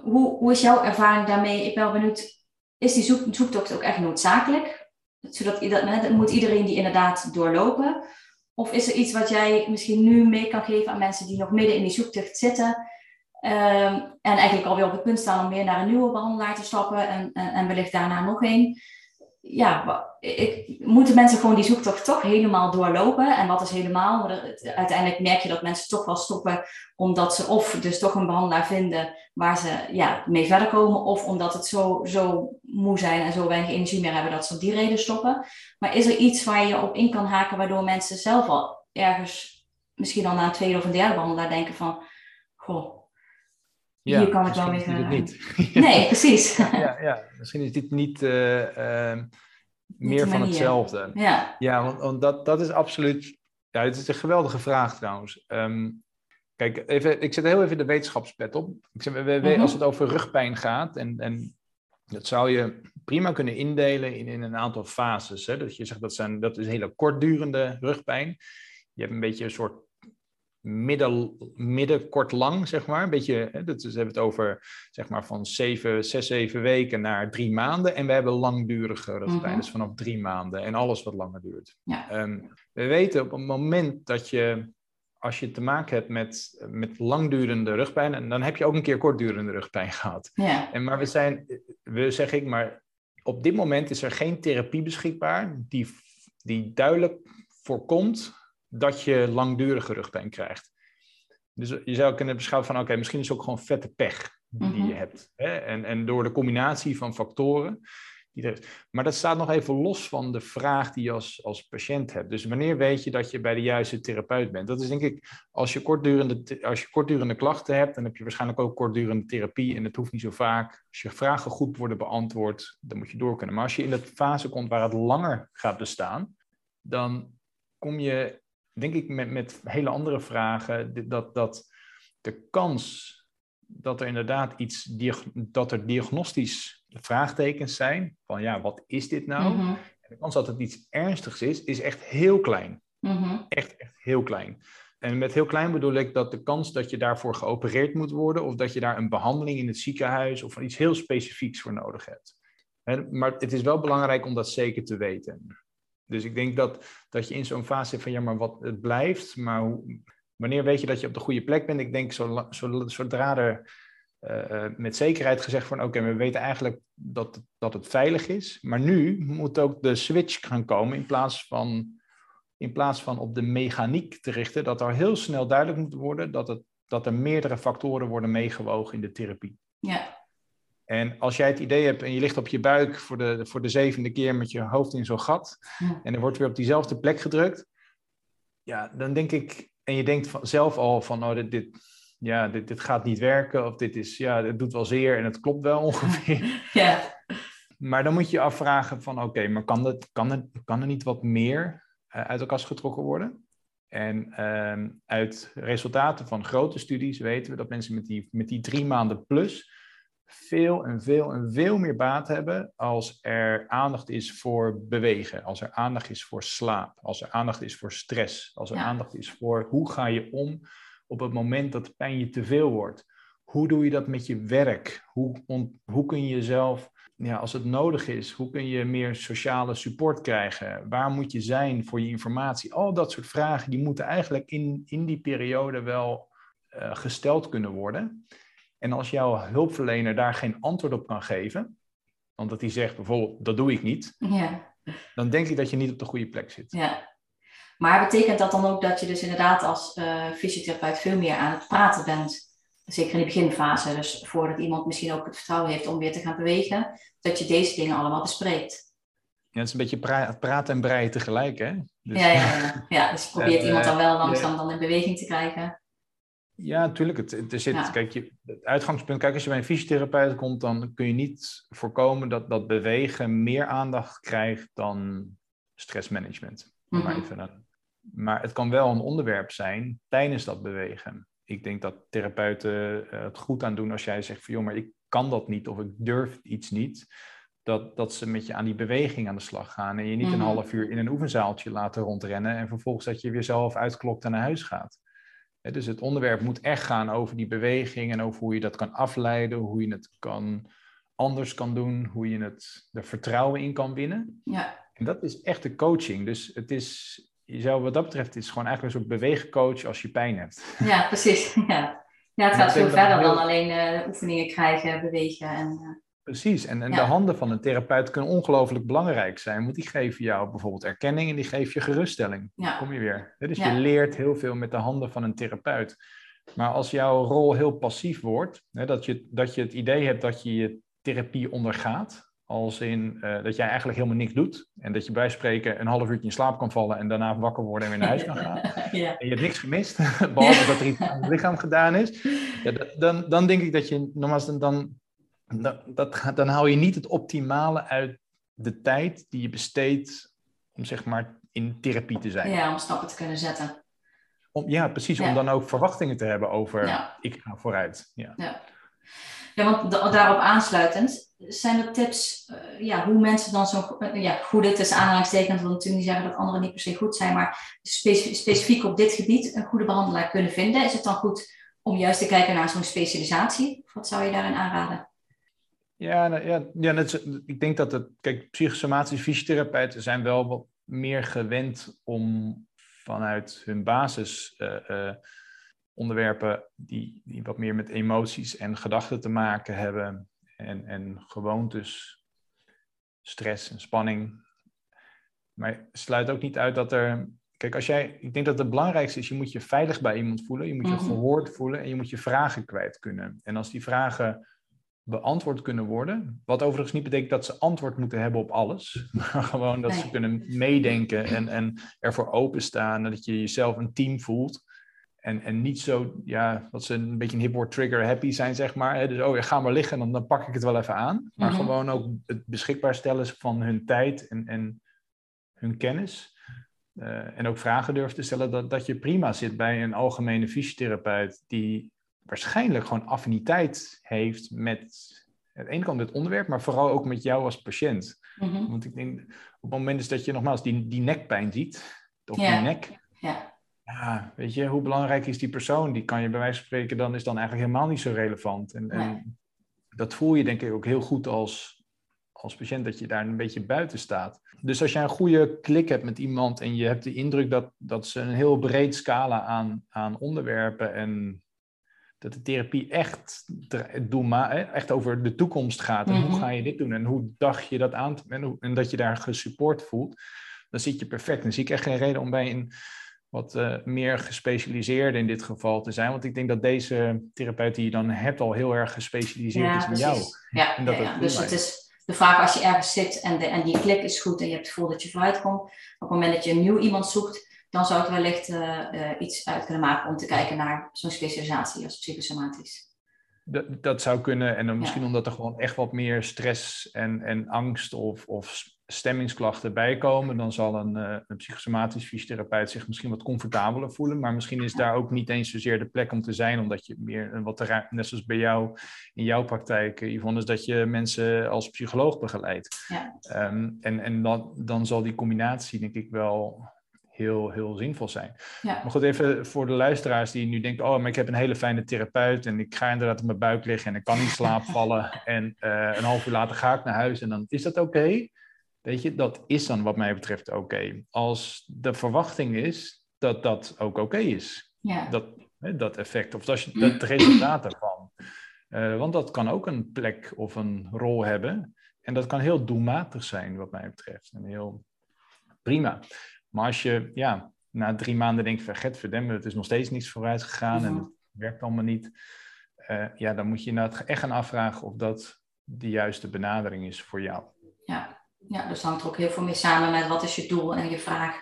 Hoe, hoe is jouw ervaring daarmee? Ik ben wel benieuwd, is die zoek, zoektocht ook echt noodzakelijk? Zodat dat, moet iedereen die inderdaad doorlopen? Of is er iets wat jij misschien nu mee kan geven aan mensen die nog midden in die zoektocht zitten? Um, en eigenlijk alweer op het punt staan om weer naar een nieuwe behandelaar te stappen en, en, wellicht daarna nog een ja, ik, moeten mensen gewoon die zoektocht toch helemaal doorlopen? En wat is helemaal? Uiteindelijk merk je dat mensen toch wel stoppen omdat ze of dus toch een behandelaar vinden waar ze ja, mee verder komen, of omdat het zo, zo moe zijn en zo weinig energie meer hebben dat ze op die reden stoppen. Maar is er iets waar je op in kan haken waardoor mensen zelf al ergens misschien al na een tweede of een derde behandelaar denken van, goh, ja, hier kan ik wel weer... niet. <laughs> <laughs> nee, precies. ja, ja, misschien is dit niet uh, uh, meer van hetzelfde. Ja, ja want, want, dat, dat is absoluut... Ja, het is een geweldige vraag trouwens. Um, kijk, even, ik zet heel even de wetenschapspet op. Ik zeg, we, we, mm -hmm. Als het over rugpijn gaat, en, en dat zou je prima kunnen indelen in, in een aantal fases. Hè? Dat je zegt, dat, zijn, dat is hele kortdurende rugpijn. Je hebt een beetje een soort midden, midden kort lang, zeg maar. Een beetje, hè, dat is, we hebben het over zeg maar van zeven, zes, zeven weken naar drie maanden. En we hebben langdurige mm dus vanaf drie maanden en alles wat langer duurt. Ja. Um, we weten op het moment dat je, als je te maken hebt met, met langdurende rugpijn, en dan heb je ook een keer kortdurende rugpijn <laughs> gehad. Ja. En, maar we zijn, we zeg ik, maar op dit moment is er geen therapie beschikbaar die, die duidelijk voorkomt dat je langdurige rugpijn krijgt. Dus je zou kunnen beschouwen van, oké, misschien is het ook gewoon vette pech die je mhm. hebt. Hè? En, en door de combinatie van factoren, die er is. Maar dat staat nog even los van de vraag die je als, als patiënt hebt. Dus wanneer weet je dat je bij de juiste therapeut bent? Dat is denk ik, als je kortdurende, als je kortdurende klachten hebt, dan heb je waarschijnlijk ook kortdurende therapie. En het hoeft niet zo vaak. Als je vragen goed worden beantwoord, dan moet je door kunnen. Maar als je in de fase komt waar het langer gaat bestaan, dan kom je, denk ik, met, met hele andere vragen. Dat, dat de kans dat er inderdaad iets, dat er diagnostisch vraagtekens zijn. Van ja, wat is dit nou? Mhm. De kans dat het iets ernstigs is, is echt heel klein. Mhm. Echt, echt heel klein. En met heel klein bedoel ik dat de kans dat je daarvoor geopereerd moet worden, of dat je daar een behandeling in het ziekenhuis of iets heel specifieks voor nodig hebt. maar het is wel belangrijk om dat zeker te weten. Dus ik denk dat, dat je in zo'n fase zit van ja, maar wat het blijft, maar wanneer weet je dat je op de goede plek bent? Ik denk zodra er uh, met zekerheid gezegd van oké, we weten eigenlijk dat, dat het veilig is. Maar nu moet ook de switch gaan komen in plaats van, in plaats van op de mechaniek te richten, dat er heel snel duidelijk moet worden dat, het, dat er meerdere factoren worden meegewogen in de therapie. Ja. En als jij het idee hebt en je ligt op je buik voor de, voor de zevende keer met je hoofd in zo'n gat en er wordt weer op diezelfde plek gedrukt, ja, dan denk ik, en je denkt van, zelf al van, oh, dit, dit, ja, dit, dit gaat niet werken, of dit is, ja, het doet wel zeer en het klopt wel <laughs> ongeveer. Ja. Maar dan moet je je afvragen van, oké, maar kan, dat, kan, het, kan er niet wat meer uh, uit de kast getrokken worden? En uh, uit resultaten van grote studies weten we dat mensen met die, met die drie maanden plus veel en veel en veel meer baat hebben als er aandacht is voor bewegen, als er aandacht is voor slaap, als er aandacht is voor stress, als er aandacht is voor hoe ga je om op het moment dat pijn je te veel wordt. Hoe doe je dat met je werk? Hoe, hoe kun je jezelf, ja, als het nodig is, hoe kun je meer sociale support krijgen? Waar moet je zijn voor je informatie? Al dat soort vragen, die moeten eigenlijk in, in die periode wel uh, gesteld kunnen worden. En als jouw hulpverlener daar geen antwoord op kan geven, omdat hij zegt bijvoorbeeld, dat doe ik niet, ja. dan denk ik dat je niet op de goede plek zit. Ja. Maar betekent dat dan ook dat je dus inderdaad als uh, fysiotherapeut veel meer aan het praten bent? Zeker in de beginfase, dus voordat iemand misschien ook het vertrouwen heeft om weer te gaan bewegen, dat je deze dingen allemaal bespreekt. Ja, het is een beetje pra praten en breien tegelijk, hè? Dus... Ja, ja, ja. ja, dus probeert <laughs> iemand dan wel langzaam dan in beweging te krijgen. Ja, natuurlijk. Het, het, er zit, kijk, je, het uitgangspunt, kijk, als je bij een fysiotherapeut komt, dan kun je niet voorkomen dat, dat bewegen meer aandacht krijgt dan stressmanagement. Mm -hmm. maar, even, maar het kan wel een onderwerp zijn tijdens dat bewegen. Ik denk dat therapeuten uh, het goed aan doen als jij zegt van joh, maar ik kan dat niet of ik durf iets niet. Dat, dat ze met je aan die beweging aan de slag gaan en je niet mm -hmm. een half uur in een oefenzaaltje laten rondrennen en vervolgens dat je weer zelf uitklokt en naar huis gaat. Dus het onderwerp moet echt gaan over die beweging en over hoe je dat kan afleiden, hoe je het kan, anders kan doen, hoe je het, er vertrouwen in kan winnen. Ja. En dat is echt de coaching. Dus het is, je zou wat dat betreft, het is gewoon eigenlijk een soort beweegcoach als je pijn hebt. Ja, precies. <laughs> Ja, ja het gaat veel verder heel... dan alleen uh, oefeningen krijgen, bewegen en... Uh... Precies, en, en ja. de handen van een therapeut kunnen ongelooflijk belangrijk zijn, want die geven jou bijvoorbeeld erkenning en die geven je geruststelling. Ja. Kom je weer. Dus ja. je leert heel veel met de handen van een therapeut. Maar als jouw rol heel passief wordt, hè, dat, je, dat je het idee hebt dat je je therapie ondergaat, als in uh, dat jij eigenlijk helemaal niks doet en dat je bij spreken een half uurtje in slaap kan vallen en daarna wakker worden en weer naar huis kan gaan. <laughs> ja. En je hebt niks gemist, <laughs> behalve dat er iets aan het lichaam gedaan is. <laughs> Ja, dan, dan denk ik dat je, nogmaals, dan, dan dat, dat, dan haal je niet het optimale uit de tijd die je besteedt om zeg maar in therapie te zijn. Ja, om stappen te kunnen zetten. Om, ja, precies. Ja. Om dan ook verwachtingen te hebben over ja. ik ga vooruit. Ja, ja. ja want daarop aansluitend, zijn er tips uh, ja, hoe mensen dan zo uh, ja, goede tussen aanhalingstekens, wil natuurlijk niet zeggen dat anderen niet per se goed zijn, maar specif specifiek op dit gebied een goede behandelaar kunnen vinden? Is het dan goed om juist te kijken naar zo'n specialisatie? Of wat zou je daarin aanraden? Ja, nou, ja, ja net, ik denk dat het, kijk, psychosomatische fysiotherapeuten zijn wel wat meer gewend om vanuit hun basis uh, uh, onderwerpen die, die wat meer met emoties en gedachten te maken hebben en, en gewoontes, stress en spanning. Maar sluit ook niet uit dat er, kijk, als jij, ik denk dat het belangrijkste is, je moet je veilig bij iemand voelen, je moet je Mhm. gehoord voelen en je moet je vragen kwijt kunnen. En als die vragen beantwoord kunnen worden. Wat overigens niet betekent dat ze antwoord moeten hebben op alles. <laughs> Maar gewoon dat ze kunnen meedenken en, en ervoor openstaan. Dat je jezelf een team voelt. En, en niet zo, ja, dat ze een beetje een hip trigger happy zijn, zeg maar. Dus, oh, ja, ga maar liggen, dan, dan pak ik het wel even aan. Maar mhm. gewoon ook het beschikbaar stellen van hun tijd en, en hun kennis. Uh, en ook vragen durven te stellen dat, dat je prima zit bij een algemene fysiotherapeut die waarschijnlijk gewoon affiniteit heeft met aan de ene kant het onderwerp, maar vooral ook met jou als patiënt. Mhm. Want ik denk, op het moment is dat je nogmaals die, die nekpijn ziet, of die nek, ja. ja. weet je, hoe belangrijk is die persoon? Die kan je bij wijze van spreken, dan is dan eigenlijk helemaal niet zo relevant. En, en dat voel je denk ik ook heel goed als, als patiënt, dat je daar een beetje buiten staat. Dus als je een goede klik hebt met iemand en je hebt de indruk dat, dat ze een heel breed scala aan, aan onderwerpen en dat de therapie echt, echt over de toekomst gaat. En hoe mhm. ga je dit doen? En hoe dacht je dat aan? En, en dat je daar gesupport voelt. Dan zit je perfect. Dan zie ik echt geen reden om bij een wat uh, meer gespecialiseerde in dit geval te zijn. Want ik denk dat deze therapeut die je dan hebt al heel erg gespecialiseerd is in jou. Ja, en dat ja, dus het is de vraag als je ergens zit en, de, en die klik is goed en je hebt het gevoel dat je vooruit komt. Op het moment dat je een nieuw iemand zoekt, dan zou ik wellicht uh, iets uit kunnen maken om te kijken naar zo'n specialisatie als psychosomatisch. Dat, dat zou kunnen. En dan misschien omdat er gewoon echt wat meer stress en, en angst of, of stemmingsklachten bijkomen, dan zal een, uh, een psychosomatisch fysiotherapeut zich misschien wat comfortabeler voelen. Maar misschien is daar ook niet eens zozeer de plek om te zijn, omdat je meer wat net zoals bij jou in jouw praktijk, Yvonne, is dat je mensen als psycholoog begeleidt. Ja. Um, en en dan, dan zal die combinatie, denk ik, wel heel, heel zinvol zijn. Ja. Maar goed, even voor de luisteraars die nu denken, oh, maar ik heb een hele fijne therapeut en ik ga inderdaad op mijn buik liggen en ik kan niet <laughs> slaap vallen en uh, een half uur later ga ik naar huis en dan is dat oké. Weet je, dat is dan wat mij betreft oké. Als de verwachting is dat dat ook oké is. Ja. Dat, hè, dat effect, of dat, je, dat resultaat ervan. Uh, want dat kan ook een plek of een rol hebben. En dat kan heel doelmatig zijn, wat mij betreft. En heel prima. Maar als je ja, na drie maanden denkt van, get verdemmen, het is nog steeds niets vooruit gegaan en het werkt allemaal niet. Uh, ja, dan moet je inderdaad echt gaan afvragen of dat de juiste benadering is voor jou. Ja, ja dus hangt er ook heel veel mee samen met wat is je doel en je vraag.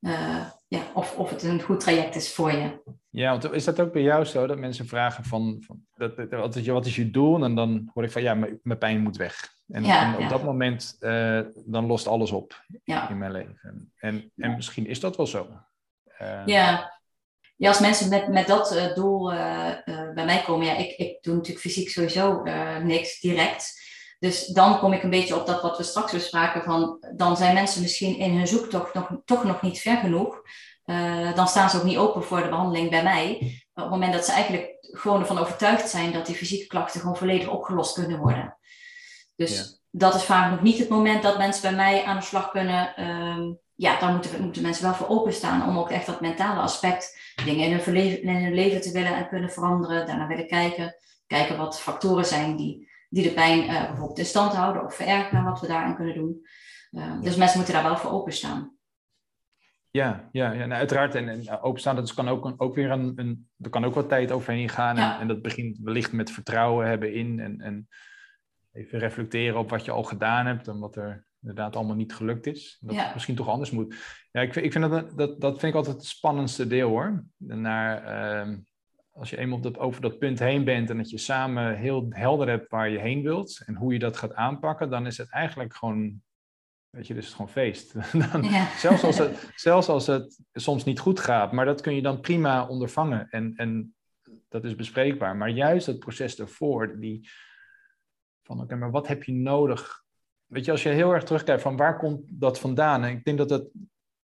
Uh, ja, of, of het een goed traject is voor je. Ja, want is dat ook bij jou zo dat mensen vragen van, van dat, wat, is je, wat is je doel? En dan hoor ik van ja, mijn pijn moet weg. En, en op dat moment, uh, dan lost alles op in mijn leven. En, en misschien is dat wel zo. Uh, ja. ja, als mensen met, met dat uh, doel bij mij komen, ja, ik, ik doe natuurlijk fysiek sowieso niks direct. Dus dan kom ik een beetje op dat wat we straks bespraken van, dan zijn mensen misschien in hun zoektocht nog, toch nog niet ver genoeg. dan staan ze ook niet open voor de behandeling bij mij. Op het moment dat ze eigenlijk gewoon ervan overtuigd zijn dat die fysieke klachten gewoon volledig opgelost kunnen worden. Dus dat is vaak nog niet het moment dat mensen bij mij aan de slag kunnen. Ehm, ja, dan moeten, moeten mensen wel voor openstaan om ook echt dat mentale aspect, dingen in hun, in hun leven te willen en kunnen veranderen. Daarna willen kijken, kijken wat factoren zijn die, die de pijn uh, bijvoorbeeld in stand houden of verergeren, wat we daarin kunnen doen. Uh, dus mensen moeten daar wel voor openstaan. Ja, ja, ja nou, uiteraard. En, en openstaan, dat kan ook, ook weer een, een, er kan ook wat tijd overheen gaan. En, en, dat begint wellicht met vertrouwen hebben in en, en even reflecteren op wat je al gedaan hebt en wat er inderdaad allemaal niet gelukt is. Dat het misschien toch anders moet. Ja, ik, ik vind dat, dat, dat vind ik altijd het spannendste deel hoor. Naar, uh, als je eenmaal dat, over dat punt heen bent en dat je samen heel helder hebt waar je heen wilt en hoe je dat gaat aanpakken, dan is het eigenlijk gewoon, weet je, dus het gewoon feest. <laughs> dan, zelfs, als het, zelfs als het soms niet goed gaat, maar dat kun je dan prima ondervangen en, en dat is bespreekbaar. Maar juist het proces ervoor, die van oké, maar wat heb je nodig? Weet je, als je heel erg terugkijkt van waar komt dat vandaan? En ik denk dat het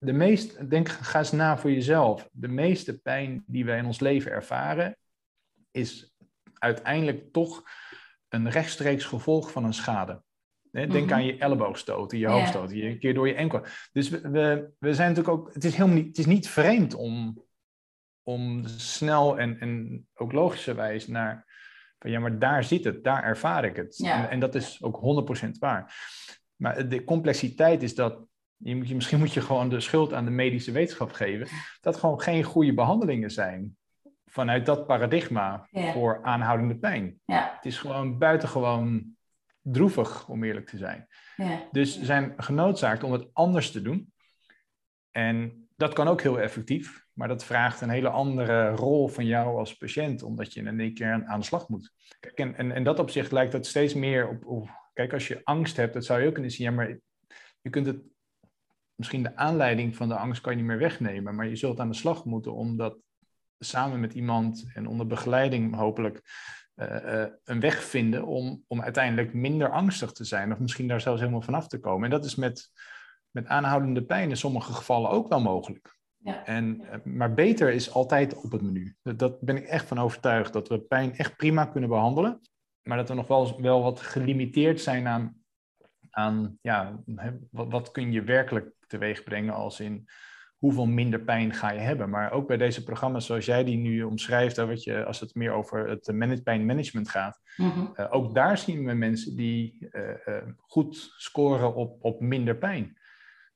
de meest, denk, ga eens na voor jezelf. De meeste pijn die wij in ons leven ervaren, is uiteindelijk toch een rechtstreeks gevolg van een schade. Denk mhm. aan je elleboogstoten, je hoofdstoten, je een keer door je enkel. Dus we, we, we, zijn natuurlijk ook, het is helemaal niet, het is niet vreemd om, om snel en, en ook logischerwijs naar van ja, maar daar zit het, daar ervaar ik het. En, en, dat is ook 100% waar. Maar de complexiteit is dat, je moet, misschien moet je gewoon de schuld aan de medische wetenschap geven, dat gewoon geen goede behandelingen zijn vanuit dat paradigma Ja. voor aanhoudende pijn. Ja, Het is gewoon buitengewoon droevig, om eerlijk te zijn. ja, Dus ze zijn genoodzaakt om het anders te doen. En dat kan ook heel effectief, maar dat vraagt een hele andere rol van jou als patiënt, omdat je in één keer aan de slag moet. Kijk, en, en dat opzicht lijkt dat steeds meer op, op. Kijk, als je angst hebt, dat zou je ook kunnen zien, ja, maar je kunt het. Misschien de aanleiding van de angst kan je niet meer wegnemen, maar je zult aan de slag moeten om dat samen met iemand en onder begeleiding hopelijk eh, eh, een weg vinden om, om uiteindelijk minder angstig te zijn. Of misschien daar zelfs helemaal vanaf te komen. En dat is met, met aanhoudende pijn in sommige gevallen ook wel mogelijk. Ja. En, eh, maar beter is altijd op het menu. Dat, dat ben ik echt van overtuigd. Dat we pijn echt prima kunnen behandelen. Maar dat we nog wel, wel wat gelimiteerd zijn aan, aan ja, wat, wat kun je werkelijk teweeg brengen als in hoeveel minder pijn ga je hebben. Maar ook bij deze programma's zoals jij die nu omschrijft, wat je, als het meer over het manage, pijnmanagement gaat, mhm, eh, ook daar zien we mensen die eh, eh, goed scoren op, op minder pijn.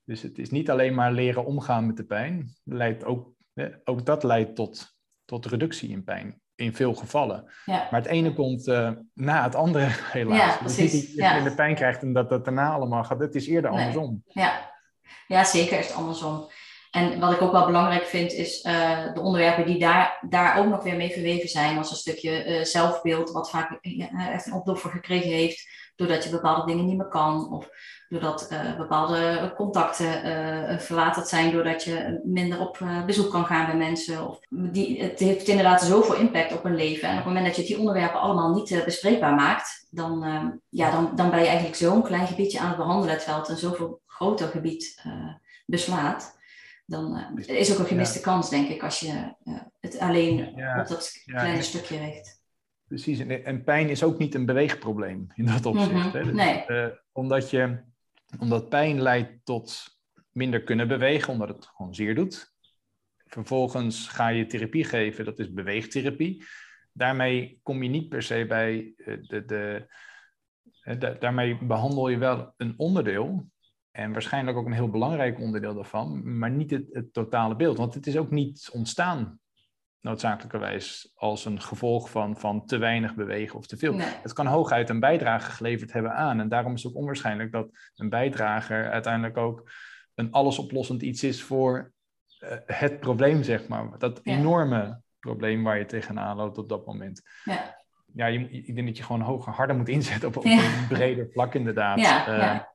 Dus het is niet alleen maar leren omgaan met de pijn, leidt ook, eh, ook dat leidt tot, tot reductie in pijn. In veel gevallen. ja, Maar het ene komt eh, na het andere, <laughs> helaas. Ja, precies, dat je ja. minder pijn krijgt en dat dat daarna allemaal gaat. Het is eerder Nee. andersom. ja. Ja, zeker is het andersom. En wat ik ook wel belangrijk vind, is eh, de onderwerpen die daar, daar ook nog weer mee verweven zijn. Als een stukje eh, zelfbeeld, wat vaak echt een opdoffer gekregen heeft. Doordat je bepaalde dingen niet meer kan. Of doordat eh, bepaalde contacten eh, verwaterd zijn. Doordat je minder op eh, bezoek kan gaan bij mensen. Of die, het heeft inderdaad zoveel impact op een leven. En op het moment dat je die onderwerpen allemaal niet bespreekbaar maakt. Dan, ja, dan, dan ben je eigenlijk zo'n klein gebiedje aan het behandelen. Terwijl het een zoveel groter gebied beslaat. Dan is ook een gemiste kans, denk ik, als je het alleen Ja, op dat kleine stukje richt. Precies, en, en pijn is ook niet een beweegprobleem in dat opzicht. Mhm, hè. Dus, nee. omdat, je, omdat pijn leidt tot minder kunnen bewegen, omdat het gewoon zeer doet. Vervolgens ga je therapie geven, dat is beweegtherapie. Daarmee kom je niet per se bij eh, de. de eh, da- daarmee behandel je wel een onderdeel. En waarschijnlijk ook een heel belangrijk onderdeel daarvan, maar niet het, het totale beeld. Want het is ook niet ontstaan noodzakelijkerwijs als een gevolg van, van te weinig bewegen of te veel. Nee. Het kan hooguit een bijdrage geleverd hebben aan. En daarom is het ook onwaarschijnlijk dat een bijdrager uiteindelijk ook een allesoplossend iets is voor eh, het probleem, zeg maar. Dat Ja. enorme probleem waar je tegenaan loopt op dat moment. Ja. Ja, je, ik denk dat je gewoon hoger, harder moet inzetten op, op Ja. een breder vlak, inderdaad. Ja,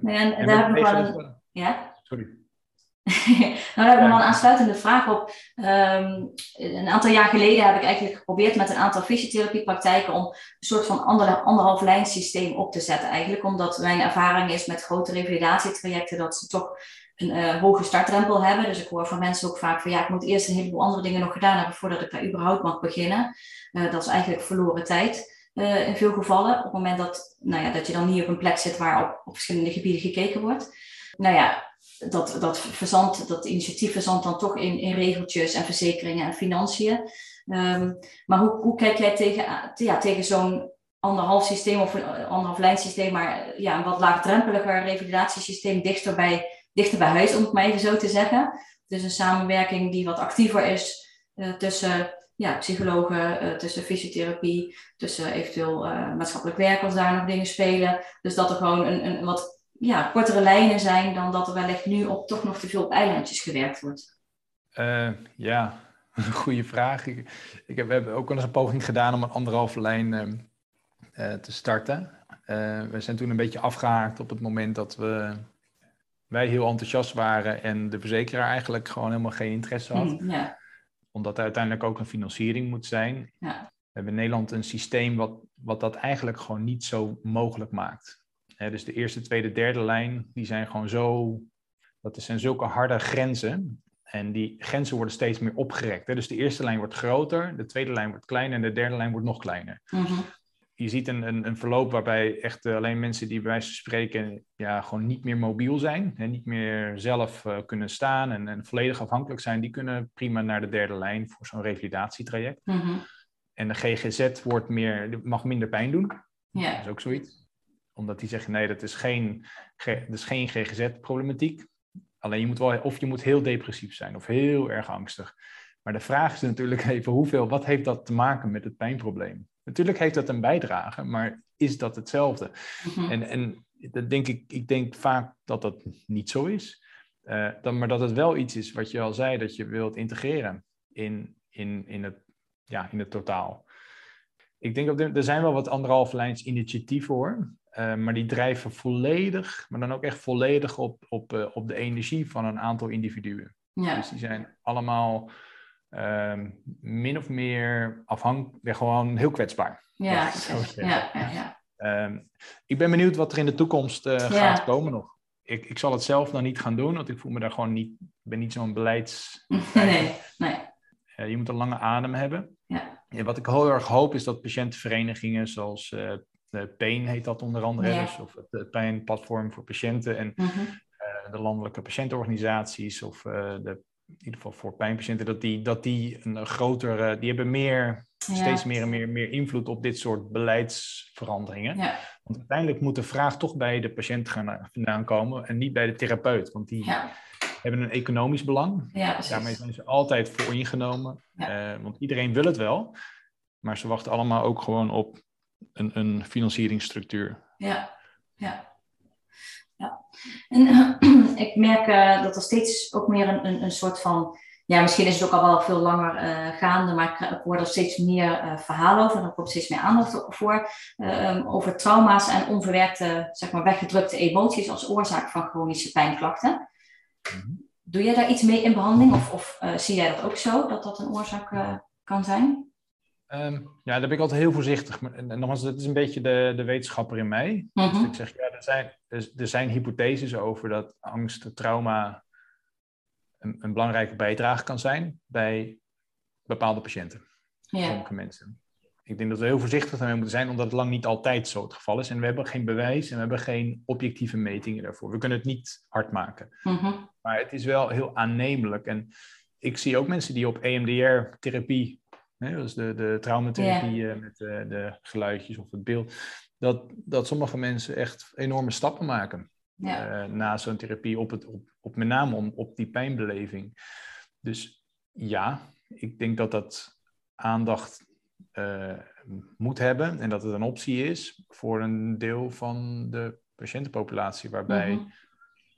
Nee, en, en daar heb met ik wel bewegen een... is wel- Ja? Sorry. <laughs> nou, daar heb ik wel een aansluitende vraag op. Ehm, een aantal jaar geleden heb ik eigenlijk geprobeerd met een aantal fysiotherapiepraktijken om een soort van ander, anderhalf lijn systeem op te zetten. Eigenlijk omdat mijn ervaring is met grote revalidatietrajecten dat ze toch een eh, hoge startdrempel hebben. Dus ik hoor van mensen ook vaak van ja, ik moet eerst een heleboel andere dingen nog gedaan hebben voordat ik daar überhaupt mag beginnen. Eh, dat is eigenlijk verloren tijd. eh, in veel gevallen, op het moment dat, nou ja, dat je dan niet op een plek zit waar op, op verschillende gebieden gekeken wordt. Nou ja, dat, dat verzandt, dat initiatief verzandt dan toch in, in regeltjes en verzekeringen en financiën. Ehm, maar hoe, hoe kijk jij tegen, ja, tegen zo'n anderhalf systeem of een anderhalf lijn systeem, maar ja, een wat laagdrempeliger revalidatiesysteem dichter bij, dichter bij huis, om het maar even zo te zeggen. Dus een samenwerking die wat actiever is eh, tussen ja, psychologen, eh, tussen fysiotherapie, tussen eventueel eh, maatschappelijk werk als daar nog dingen spelen. Dus dat er gewoon een, een wat ja, kortere lijnen zijn dan dat er wellicht nu op toch nog te veel op eilandjes gewerkt wordt. Eh, ja, <laughs> goede vraag. Ik, ik heb, we hebben ook wel eens een poging gedaan om een anderhalve lijn ehm, eh, te starten. Eh, we zijn toen een beetje afgehaakt op het moment dat we, wij heel enthousiast waren en de verzekeraar eigenlijk gewoon helemaal geen interesse had. Hm, ja, Omdat er uiteindelijk ook een financiering moet zijn. Ja. We hebben in Nederland een systeem wat, wat dat eigenlijk gewoon niet zo mogelijk maakt. Hè, dus de eerste, tweede, derde lijn, die zijn gewoon zo... Dat zijn zulke harde grenzen. En die grenzen worden steeds meer opgerekt. Hè. Dus de eerste lijn wordt groter, de tweede lijn wordt kleiner en de derde lijn wordt nog kleiner. mhm, Je ziet een, een, een verloop waarbij echt eh, alleen mensen die bij wijze van spreken ja, gewoon niet meer mobiel zijn. En niet meer zelf eh, kunnen staan en, en volledig afhankelijk zijn. Die kunnen prima naar de derde lijn voor zo'n revalidatietraject. mhm, En de GGZ wordt meer, mag minder pijn doen. Dat ja, is ook zoiets. Omdat die zeggen, nee, dat is geen, dat is geen GGZ-problematiek. Alleen je moet wel, of je moet heel depressief zijn of heel erg angstig. Maar de vraag is natuurlijk <laughs> even hoeveel, wat heeft dat te maken met het pijnprobleem? Natuurlijk heeft dat een bijdrage, maar is dat hetzelfde? Mhm. En, en dat denk ik, ik denk vaak dat dat niet zo is. Eh, dan, maar dat het wel iets is wat je al zei, dat je wilt integreren in, in, in, het, ja, in het totaal. Ik denk dat er, er zijn wel wat anderhalf lijns initiatieven hoor. Eh, maar die drijven volledig, maar dan ook echt volledig op, op, eh, op de energie van een aantal individuen. Ja, Dus die zijn allemaal ehm, min of meer afhankelijk, gewoon heel kwetsbaar. ja, ja, ja, ja. Ehm, ik ben benieuwd wat er in de toekomst eh, gaat komen nog. Ik, ik zal het zelf nog niet gaan doen, want ik voel me daar gewoon niet, ik ben niet zo'n beleids... Nee, nee. Je moet een lange adem hebben. Ja. En wat ik heel erg hoop is dat patiëntenverenigingen zoals PAIN heet dat onder andere, Ja. dus, of het eh, Pijnplatform voor patiënten en Mhm. eh, de landelijke patiëntenorganisaties of eh, de, in ieder geval voor pijnpatiënten, dat die, dat die een grotere, die hebben meer, Ja. steeds meer en meer, meer invloed op dit soort beleidsveranderingen. Ja, Want uiteindelijk moet de vraag toch bij de patiënt gaan vandaan komen en niet bij de therapeut, want die ja, hebben een economisch belang. Daarmee zijn ze altijd voor ingenomen, Eh, want iedereen wil het wel, maar ze wachten allemaal ook gewoon op een, een financieringsstructuur. Ja, ja. ja. En <clears throat> ik merk eh, dat er steeds ook meer een, een, een soort van. Ja, misschien is het ook al wel veel langer eh, gaande, maar ik, ik hoor er steeds meer eh, verhalen over. En er komt steeds meer aandacht voor. eh, over trauma's en onverwerkte, zeg maar, weggedrukte emoties als oorzaak van chronische pijnklachten. Mhm. Doe jij daar iets mee in behandeling? Of, of zie jij dat ook zo, dat dat een oorzaak kan zijn? Ehm, ja, daar ben ik altijd heel voorzichtig. En nogmaals, dat is een beetje de, de wetenschapper in mij. Dus Mhm. ik zeg, ja, er zijn, er, er zijn hypotheses over dat angst, trauma een, een belangrijke bijdrage kan zijn bij bepaalde patiënten, Ja, sommige mensen. Ik denk dat we heel voorzichtig daarmee moeten zijn, omdat het lang niet altijd zo het geval is. En we hebben geen bewijs en we hebben geen objectieve metingen daarvoor. We kunnen het niet hard maken. Mhm. Maar het is wel heel aannemelijk. En ik zie ook mensen die op EMDR-therapie, hè, dus de, de traumatherapie eh, met de, de geluidjes of het beeld, dat, dat sommige mensen echt enorme stappen maken ja, eh, na zo'n therapie, op, het, op, op met name om, op die pijnbeleving. Dus ja, ik denk dat dat aandacht eh, moet hebben en dat het een optie is voor een deel van de patiëntenpopulatie, waarbij Mhm.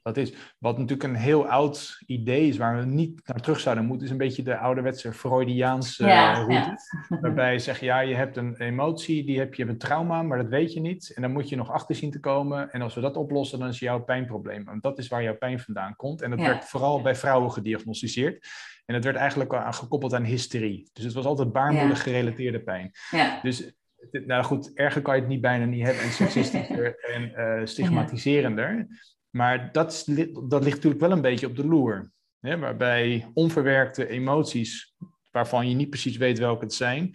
Dat is. Wat natuurlijk een heel oud idee is, waar we niet naar terug zouden moeten, is een beetje de ouderwetse Freudiaanse Ja, eh, route. ja. Waarbij je zegt, ja, je hebt een emotie, die heb je een trauma, maar dat weet je niet. En dan moet je nog achter zien te komen. En als we dat oplossen, dan is jouw pijnprobleem. Want dat is waar jouw pijn vandaan komt. En dat Ja. werd vooral bij vrouwen gediagnosticeerd. En het werd eigenlijk aan, gekoppeld aan hysterie. Dus het was altijd baarmoedig gerelateerde pijn. ja. Dus, nou goed, erger kan je het niet bijna niet hebben. En seksistischer <laughs> en eh, stigmatiserender. Maar dat, dat ligt natuurlijk wel een beetje op de loer. Hè, waarbij onverwerkte emoties, waarvan je niet precies weet welke het zijn,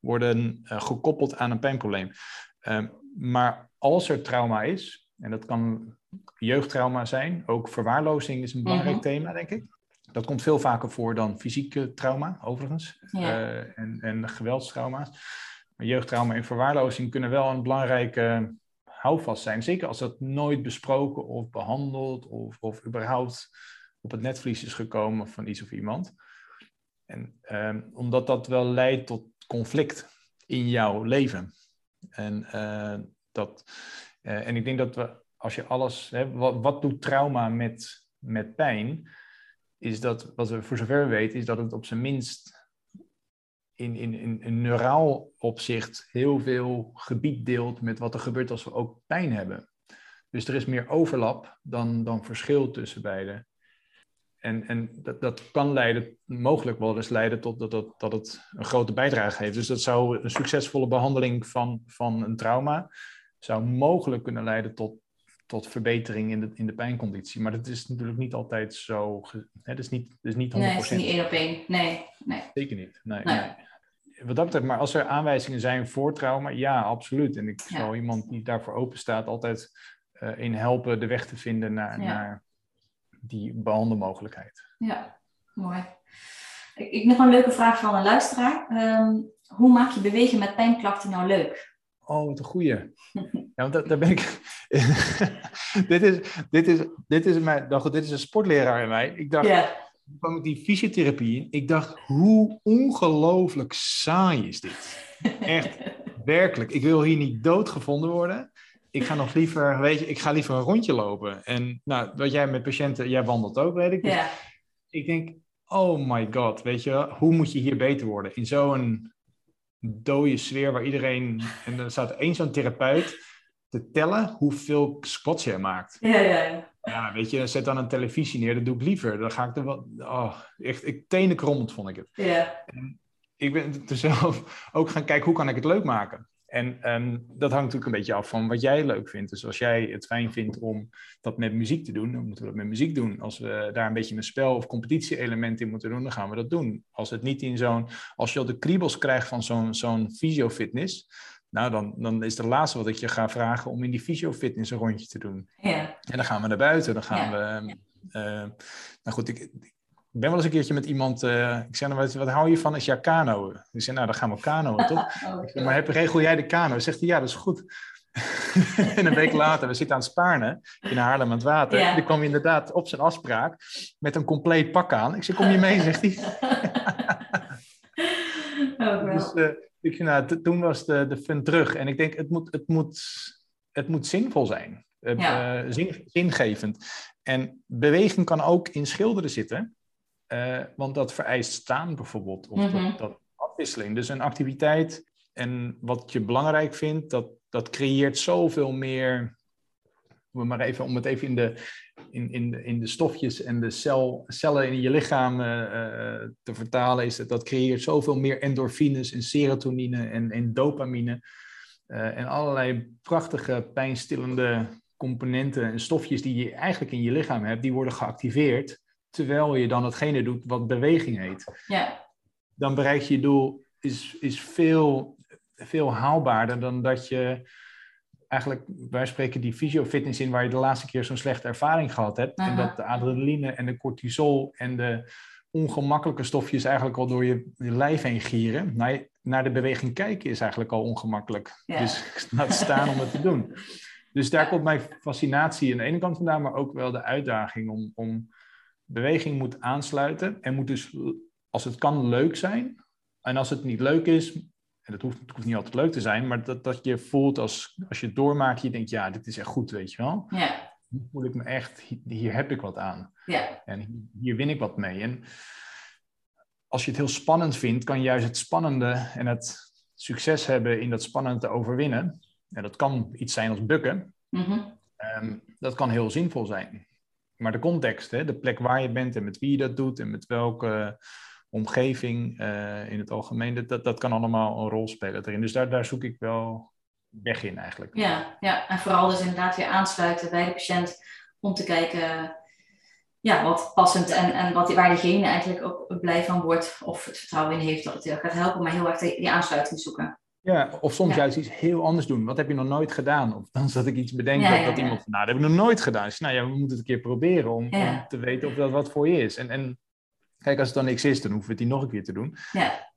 worden eh, gekoppeld aan een pijnprobleem. Ehm, maar als er trauma is, en dat kan jeugdtrauma zijn, ook verwaarlozing is een belangrijk Mhm. thema, denk ik. Dat komt veel vaker voor dan fysieke trauma, overigens, Ja. eh, en, en geweldstrauma's. Maar jeugdtrauma en verwaarlozing kunnen wel een belangrijke houvast zijn. Zeker als dat nooit besproken of behandeld of, of überhaupt op het netvlies is gekomen van iets of iemand. En ehm, omdat dat wel leidt tot conflict in jouw leven. En, eh, dat, eh, en ik denk dat we, als je alles, hè, wat, wat doet trauma met, met pijn? Is dat, wat we voor zover we weten, is dat het op zijn minst in, in, in, in neuraal opzicht heel veel gebied deelt met wat er gebeurt als we ook pijn hebben. Dus er is meer overlap dan, dan verschil tussen beide. En, en dat, dat kan leiden, mogelijk wel eens leiden tot dat, dat, dat het een grote bijdrage heeft. Dus dat zou een succesvolle behandeling van, van een trauma zou mogelijk kunnen leiden tot, tot verbetering in de, in de pijnconditie. Maar dat is natuurlijk niet altijd zo. Hè, dat is niet, dat is niet 100%. Nee, het is niet één op één. Nee, nee. Zeker niet. Nee, Nee. nee. Wat dat betreft, maar als er aanwijzingen zijn voor trauma, ja, absoluut. En ik Ja. zal iemand die daarvoor open staat altijd eh, in helpen de weg te vinden naar, Ja. naar die behandelmogelijkheid. Ja, mooi. Ik, ik nog een leuke vraag van een luisteraar. Ehm, hoe maak je bewegen met pijnklachten nou leuk? Oh, wat een goeie. <laughs> Ja, want daar, daar ben ik. <laughs> dit, is, dit, is, dit, is mijn, nou goed, dit is een sportleraar in mij. Ik dacht, toen kwam ik die fysiotherapie in. Ik dacht, hoe ongelooflijk saai is dit? Echt, <laughs> werkelijk. Ik wil hier niet doodgevonden worden. Ik ga nog liever, weet je, ik ga liever een rondje lopen. En nou, wat jij met patiënten, jij wandelt ook, weet ik. Dus Ja, ik denk, oh my god, weet je, hoe moet je hier beter worden? In zo'n dode sfeer waar iedereen, en er staat één zo'n therapeut te tellen hoeveel squats jij maakt. ja, ja. ja. Ja, weet je, zet dan een televisie neer, dat doe ik liever. Dan ga ik er wel, oh, echt, ik, tenenkrommend vond ik het. ja. Ik ben er zelf ook gaan kijken, hoe kan ik het leuk maken? En dat hangt natuurlijk een beetje af van wat jij leuk vindt. Dus als jij het fijn vindt om dat met muziek te doen, dan moeten we dat met muziek doen. Als we daar een beetje een spel- of competitie-element in moeten doen, dan gaan we dat doen. Als het niet in zo'n, als je al de kriebels krijgt van zo'n zo'n fysiofitness, nou dan, dan is het laatste wat ik je ga vragen om in die fysiofitness een rondje te doen. ja. En dan gaan we naar buiten, dan gaan Ja, we. eh, nou goed, ik, ik ben wel eens een keertje met iemand. eh, ik zei, nou, wat, wat hou je van als je kanoën? Ik zei, nou, dan gaan we kanoën, toch? <laughs> Oh, zei, maar heb, regel jij de kano? Zegt hij, ja, dat is goed. <laughs> en een week later, we zitten aan het Spaarne in Haarlem aan het water. Ja. Die kwam inderdaad op zijn afspraak met een compleet pak aan. Ik zei, kom je mee, zegt hij. <laughs> Ik, nou, toen was de, de fun terug. En ik denk, het moet, het moet, het moet zinvol zijn. Ja. eh, zin, zingevend. En beweging kan ook in schilderen zitten. eh, want dat vereist staan bijvoorbeeld. Of Mhm. dat, dat afwisseling. Dus een activiteit en wat je belangrijk vindt, dat, dat creëert zoveel meer... Om het maar even, om het even in de, in, in, in de stofjes en de cel, cellen in je lichaam eh, eh, te vertalen, is dat dat creëert zoveel meer endorfines en serotonine en, en dopamine. eh, en allerlei prachtige pijnstillende componenten en stofjes die je eigenlijk in je lichaam hebt, die worden geactiveerd. Terwijl je dan hetgene doet wat beweging heet. Ja, Dan bereik je je doel is, is veel, veel haalbaarder dan dat je eigenlijk, wij spreken die fysiofitness in waar je de laatste keer zo'n slechte ervaring gehad hebt. En dat de adrenaline en de cortisol en de ongemakkelijke stofjes eigenlijk al door je, je lijf heen gieren. Naar, naar de beweging kijken is eigenlijk al ongemakkelijk. Ja. Dus laat staan om het te doen. Dus daar komt mijn fascinatie aan de ene kant vandaan, maar ook wel de uitdaging om, om beweging moet aansluiten en moet dus, als het kan, leuk zijn. En als het niet leuk is, en dat hoeft, het hoeft niet altijd leuk te zijn, maar dat, dat je voelt als, als je het doormaakt, je denkt, ja, dit is echt goed, weet je wel. ja, Hier voel ik me echt, hier, heb ik wat aan. ja, En hier, win ik wat mee. En als je het heel spannend vindt, kan je juist het spannende en het succes hebben in dat spannende te overwinnen. En dat kan iets zijn als bukken. mhm, Ehm, dat kan heel zinvol zijn. Maar de context, hè, de plek waar je bent en met wie je dat doet en met welke omgeving eh, in het algemeen, dat- dat, dat kan allemaal een rol spelen erin. Dus daar, daar zoek ik wel weg in eigenlijk. ja, ja. En vooral dus inderdaad weer aansluiten bij de patiënt om te kijken ja, wat passend en, en wat, waar diegene eigenlijk ook blij van wordt of het vertrouwen in heeft dat het heel gaat helpen, maar heel erg die, aansluiting zoeken. Ja, of soms Ja. juist iets heel anders doen. Wat heb je nog nooit gedaan? Of dan zat ik iets bedenken Ja, dat, ja, dat iemand van, nou, dat heb ik nog nooit gedaan. Dus, nou ja, we moeten het een keer proberen om, om te weten of dat wat voor je is. En, en kijk, als het dan niks is, dan hoeven we het die nog een keer te doen. Ja,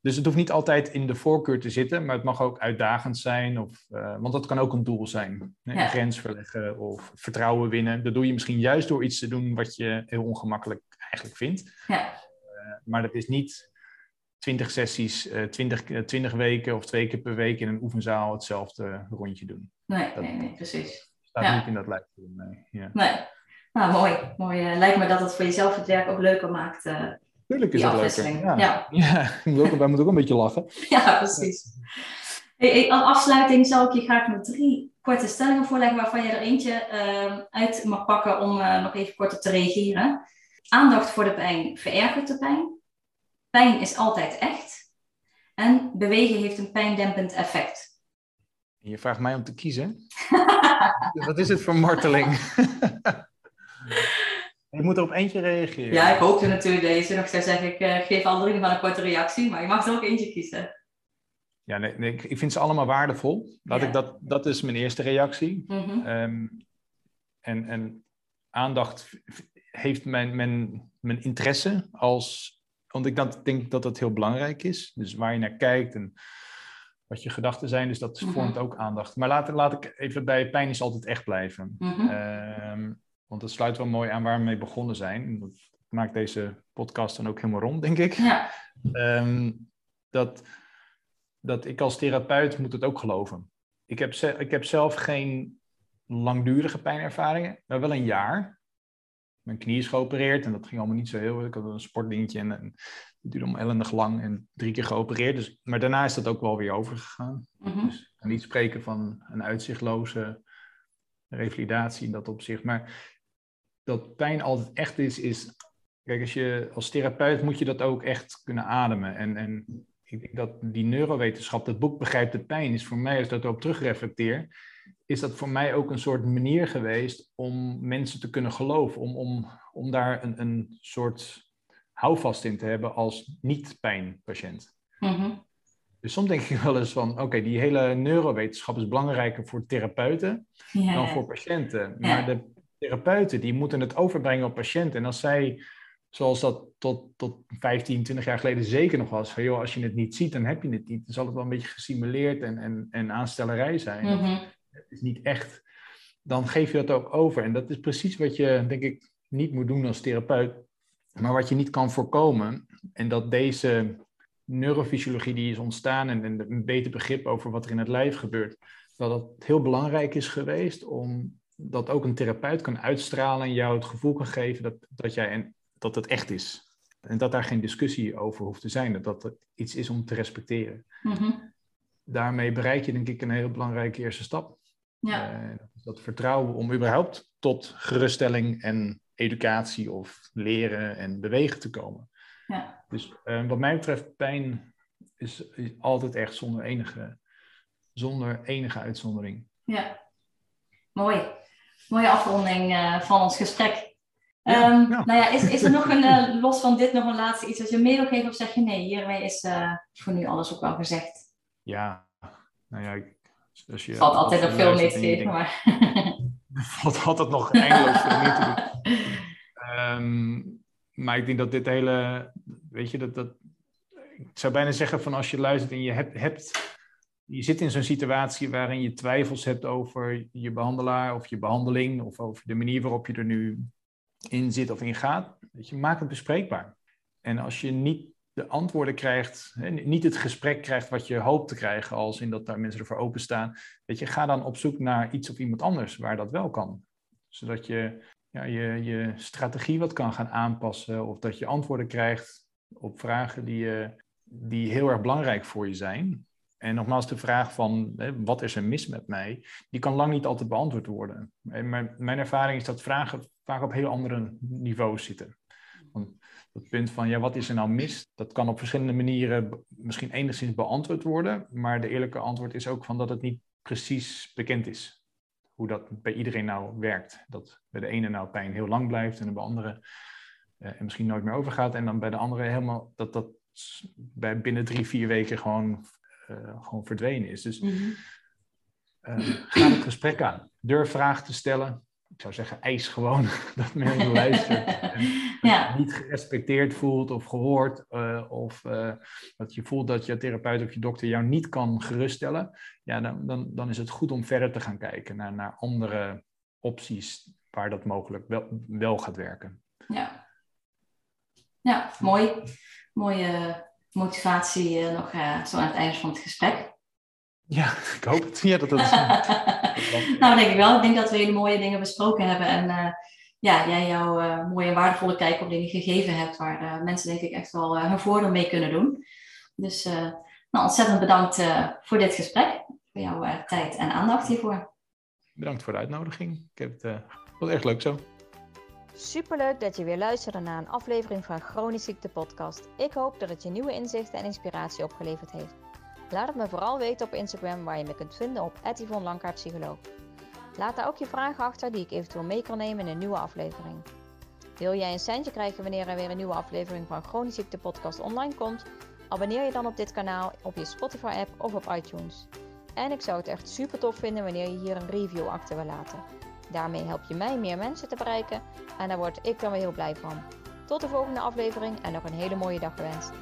Dus het hoeft niet altijd in de voorkeur te zitten, maar het mag ook uitdagend zijn. Of, eh, want dat kan ook een doel zijn. Hè? Ja. Een grens verleggen of vertrouwen winnen. Dat doe je misschien juist door iets te doen wat je heel ongemakkelijk eigenlijk vindt. ja, Maar dat is niet 20 sessies, eh 20, eh, 20 weken of twee keer per week in een oefenzaal hetzelfde rondje doen. nee, Dat- nee, nee, precies. Staat Ja. niet in dat lijstje. Nee. Ja. Nee. Nou, mooi. mooi. eh, lijkt me dat het voor jezelf het werk ook leuker maakt. eh, Tuurlijk is dat leuker. afwisseling, Ja. ja. Ja, <laughs> ik moet ook- wij moeten ook een beetje lachen. <laughs> ja, precies. Hey, hey, als afsluiting zal ik je graag nog drie korte stellingen voorleggen waarvan je er eentje eh, uit mag pakken om eh, nog even kort op te reageren. Aandacht voor de pijn verergert de pijn. Pijn is altijd echt. En bewegen heeft een pijndempend effect. Je vraagt mij om te kiezen. <laughs> Wat is het voor marteling? Je moet er op eentje reageren. Ja, ik hoopte natuurlijk deze nog zou zeggen, ik eh, geef nog wel een korte reactie, maar je mag er ook eentje kiezen. Ja, nee, nee, ik ik vind ze allemaal waardevol. Laat Ja. ik dat, dat is mijn eerste reactie. Mhm. Ehm, en, en aandacht heeft mijn, mijn, mijn interesse als. Want ik dat, denk dat dat heel belangrijk is. Dus waar je naar kijkt en wat je gedachten zijn. Dus dat Mhm. vormt ook aandacht. Maar laat, laat ik even bij pijn is altijd echt blijven. Ehm, want dat sluit wel mooi aan waar we mee begonnen zijn. Dat maakt deze podcast dan ook helemaal rond, denk ik. Ja. Ehm, dat, dat ik als therapeut moet het ook geloven. Ik heb, ik heb zelf geen langdurige pijnervaringen, maar wel een jaar. Mijn knie is geopereerd en dat ging allemaal niet zo heel. Ik had een sportdingetje en, en het duurde om ellendig lang en drie keer geopereerd. Dus, maar daarna is dat ook wel weer overgegaan. Mhm. Dus ik kan niet spreken van een uitzichtloze revalidatie in dat opzicht. Maar dat pijn altijd echt is, is. Kijk, als je als therapeut moet je dat ook echt kunnen ademen. En, en ik denk dat die neurowetenschap, dat boek Begrijpt de Pijn, is voor mij, als ik dat erop terugreflecteer, is dat voor mij ook een soort manier geweest om mensen te kunnen geloven. Om, om, om daar een, een soort houvast in te hebben als niet-pijnpatiënt. Mhm. Dus soms denk ik wel eens van, oké, die hele neurowetenschap is belangrijker voor therapeuten dan voor patiënten. Maar de therapeuten, die moeten het overbrengen op patiënten. En als zij, zoals dat tot, tot 15, 20 jaar geleden zeker nog was, van joh, als je het niet ziet, dan heb je het niet. Dan zal het wel een beetje gesimuleerd en, en, en aanstellerij zijn. Mhm. Het is niet echt. Dan geef je dat ook over. En dat is precies wat je, denk ik, niet moet doen als therapeut. Maar wat je niet kan voorkomen. En dat deze neurofysiologie die is ontstaan en, en een beter begrip over wat er in het lijf gebeurt, dat het heel belangrijk is geweest om dat ook een therapeut kan uitstralen en jou het gevoel kan geven dat, dat, jij en, dat het echt is. En dat daar geen discussie over hoeft te zijn, dat dat het iets is om te respecteren. Mhm. Daarmee bereik je denk ik een heel belangrijke eerste stap. Ja. Eh, dat vertrouwen om überhaupt tot geruststelling en educatie of leren en bewegen te komen. Ja. Dus eh, wat mij betreft, pijn is, is altijd echt zonder enige, zonder enige uitzondering. ja. Mooi. Mooie afronding eh, van ons gesprek. Ja, Ehm, ja. Nou ja, is, is er nog een, eh, los van dit, nog een laatste iets dat je mee wil geven? Of zeg je nee, hiermee is eh, voor nu alles ook wel gezegd? Ja, nou ja, ik- als je... Het valt altijd als nog veel mee te geven, maar... Er <laughs> valt altijd nog eindeloos veel meer te doen. <laughs> Ehm, maar ik denk dat dit hele, weet je, dat, dat, ik zou bijna zeggen van als je luistert en je hebt, hebt je zit in zo'n situatie waarin je twijfels hebt over je behandelaar of je behandeling of over de manier waarop je er nu in zit of in gaat, je, maak het bespreekbaar. En als je niet de antwoorden krijgt, niet het gesprek krijgt wat je hoopt te krijgen, als in dat daar mensen ervoor openstaan, weet je, ga dan op zoek naar iets of iemand anders waar dat wel kan. Zodat je ja, je, je strategie wat kan gaan aanpassen of dat je antwoorden krijgt op vragen die, je, die heel erg belangrijk voor je zijn. En nogmaals, de vraag van hè, wat is er mis met mij, die kan lang niet altijd beantwoord worden. En mijn, mijn ervaring is dat vragen vaak op heel andere niveaus zitten. Want het punt van ja, wat is er nou mis, dat kan op verschillende manieren misschien enigszins beantwoord worden. Maar de eerlijke antwoord is ook van dat het niet precies bekend is hoe dat bij iedereen nou werkt. Dat bij de ene nou pijn heel lang blijft en bij de andere eh, en misschien nooit meer overgaat. En dan bij de andere helemaal dat dat bij binnen drie, vier weken gewoon, eh, gewoon verdwenen is. Dus Mhm. eh, ga het gesprek aan. Durf vragen te stellen. Ik zou zeggen, eis gewoon <laughs> dat men luistert. En <laughs> Ja. niet gerespecteerd voelt of gehoord. eh, of dat je voelt dat je therapeut of je dokter jou niet kan geruststellen. Ja, dan, dan, dan is het goed om verder te gaan kijken naar, naar andere opties waar dat mogelijk wel, wel gaat werken. Ja. ja, mooi. Mooie motivatie eh, nog eh, zo aan het einde van het gesprek. Ja, ik hoop het. Ja, dat dat <laughs> nou, denk ik wel. Ik denk dat we hele mooie dingen besproken hebben. En eh, ja, jij jouw mooie en waardevolle kijk op dingen gegeven hebt. Waar mensen denk ik echt wel hun voordeel mee kunnen doen. Dus nou, ontzettend bedankt voor dit gesprek. Voor jouw tijd en aandacht hiervoor. Bedankt voor de uitnodiging. Ik heb het, het erg leuk zo. Superleuk dat je weer luisterde naar een aflevering van Chronisch Ziekte Podcast. Ik hoop dat het je nieuwe inzichten en inspiratie opgeleverd heeft. Laat het me vooral weten op Instagram waar je me kunt vinden op @yvonne Laat daar ook je vragen achter die ik eventueel mee kan nemen in een nieuwe aflevering. Wil jij een centje krijgen wanneer er weer een nieuwe aflevering van Chronisch Ziekte Podcast online komt? Abonneer je dan op dit kanaal op je Spotify app of op iTunes. En ik zou het echt super tof vinden wanneer je hier een review achter wil laten. Daarmee help je mij meer mensen te bereiken en daar word ik dan weer heel blij van. Tot de volgende aflevering en nog een hele mooie dag gewenst.